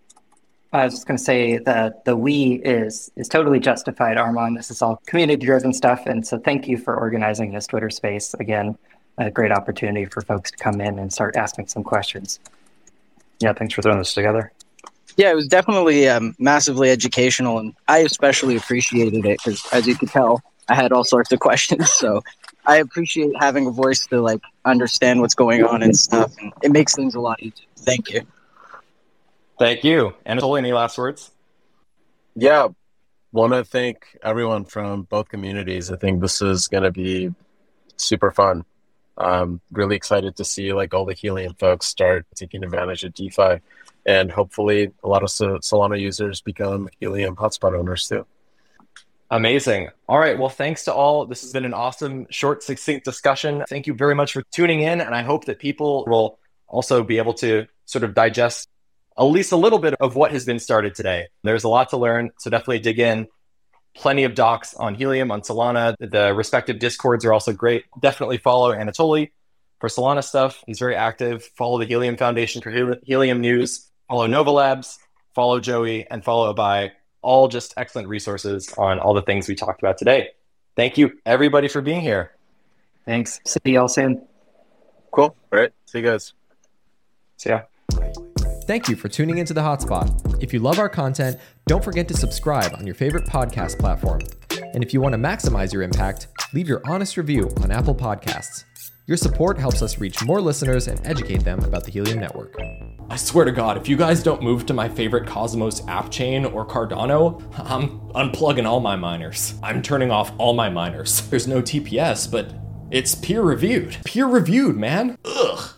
I was just going to say that the we is is totally justified, Arman. This is all community driven stuff, and so thank you for organizing this Twitter space again. A great opportunity for folks to come in and start asking some questions. Yeah, thanks for throwing this together. Yeah, it was definitely um, massively educational, and I especially appreciated it because, as you could tell, I had all sorts of questions. So I appreciate having a voice to like understand what's going on and stuff, and it makes things a lot easier. Thank you. Thank you. Anatoly, any last words? Yeah, want to thank everyone from both communities. I think this is going to be super fun. I'm really excited to see like all the Helium folks start taking advantage of DeFi, and hopefully a lot of Solana users become Helium hotspot owners too. Amazing. All right. Well, thanks to all. This has been an awesome, short, succinct discussion. Thank you very much for tuning in, and I hope that people will also be able to sort of digest at least a little bit of what has been started today. There's a lot to learn, so definitely dig in plenty of docs on Helium, on Solana. The respective discords are also great. Definitely follow Anatoly for Solana stuff. He's very active. Follow the Helium Foundation for Helium news. Follow Nova Labs. Follow Joey and follow Abhay. All just excellent resources on all the things we talked about today. Thank you, everybody, for being here. Thanks. See y'all soon. Cool. All right. See you guys. See ya. Thank you for tuning into the Hotspot. If you love our content, don't forget to subscribe on your favorite podcast platform. And if you want to maximize your impact, leave your honest review on Apple Podcasts. Your support helps us reach more listeners and educate them about the Helium Network. I swear to God, if you guys don't move to my favorite Cosmos app chain or Cardano, I'm unplugging all my miners. I'm turning off all my miners. There's no TPS, but it's peer reviewed. Peer reviewed, man. Ugh.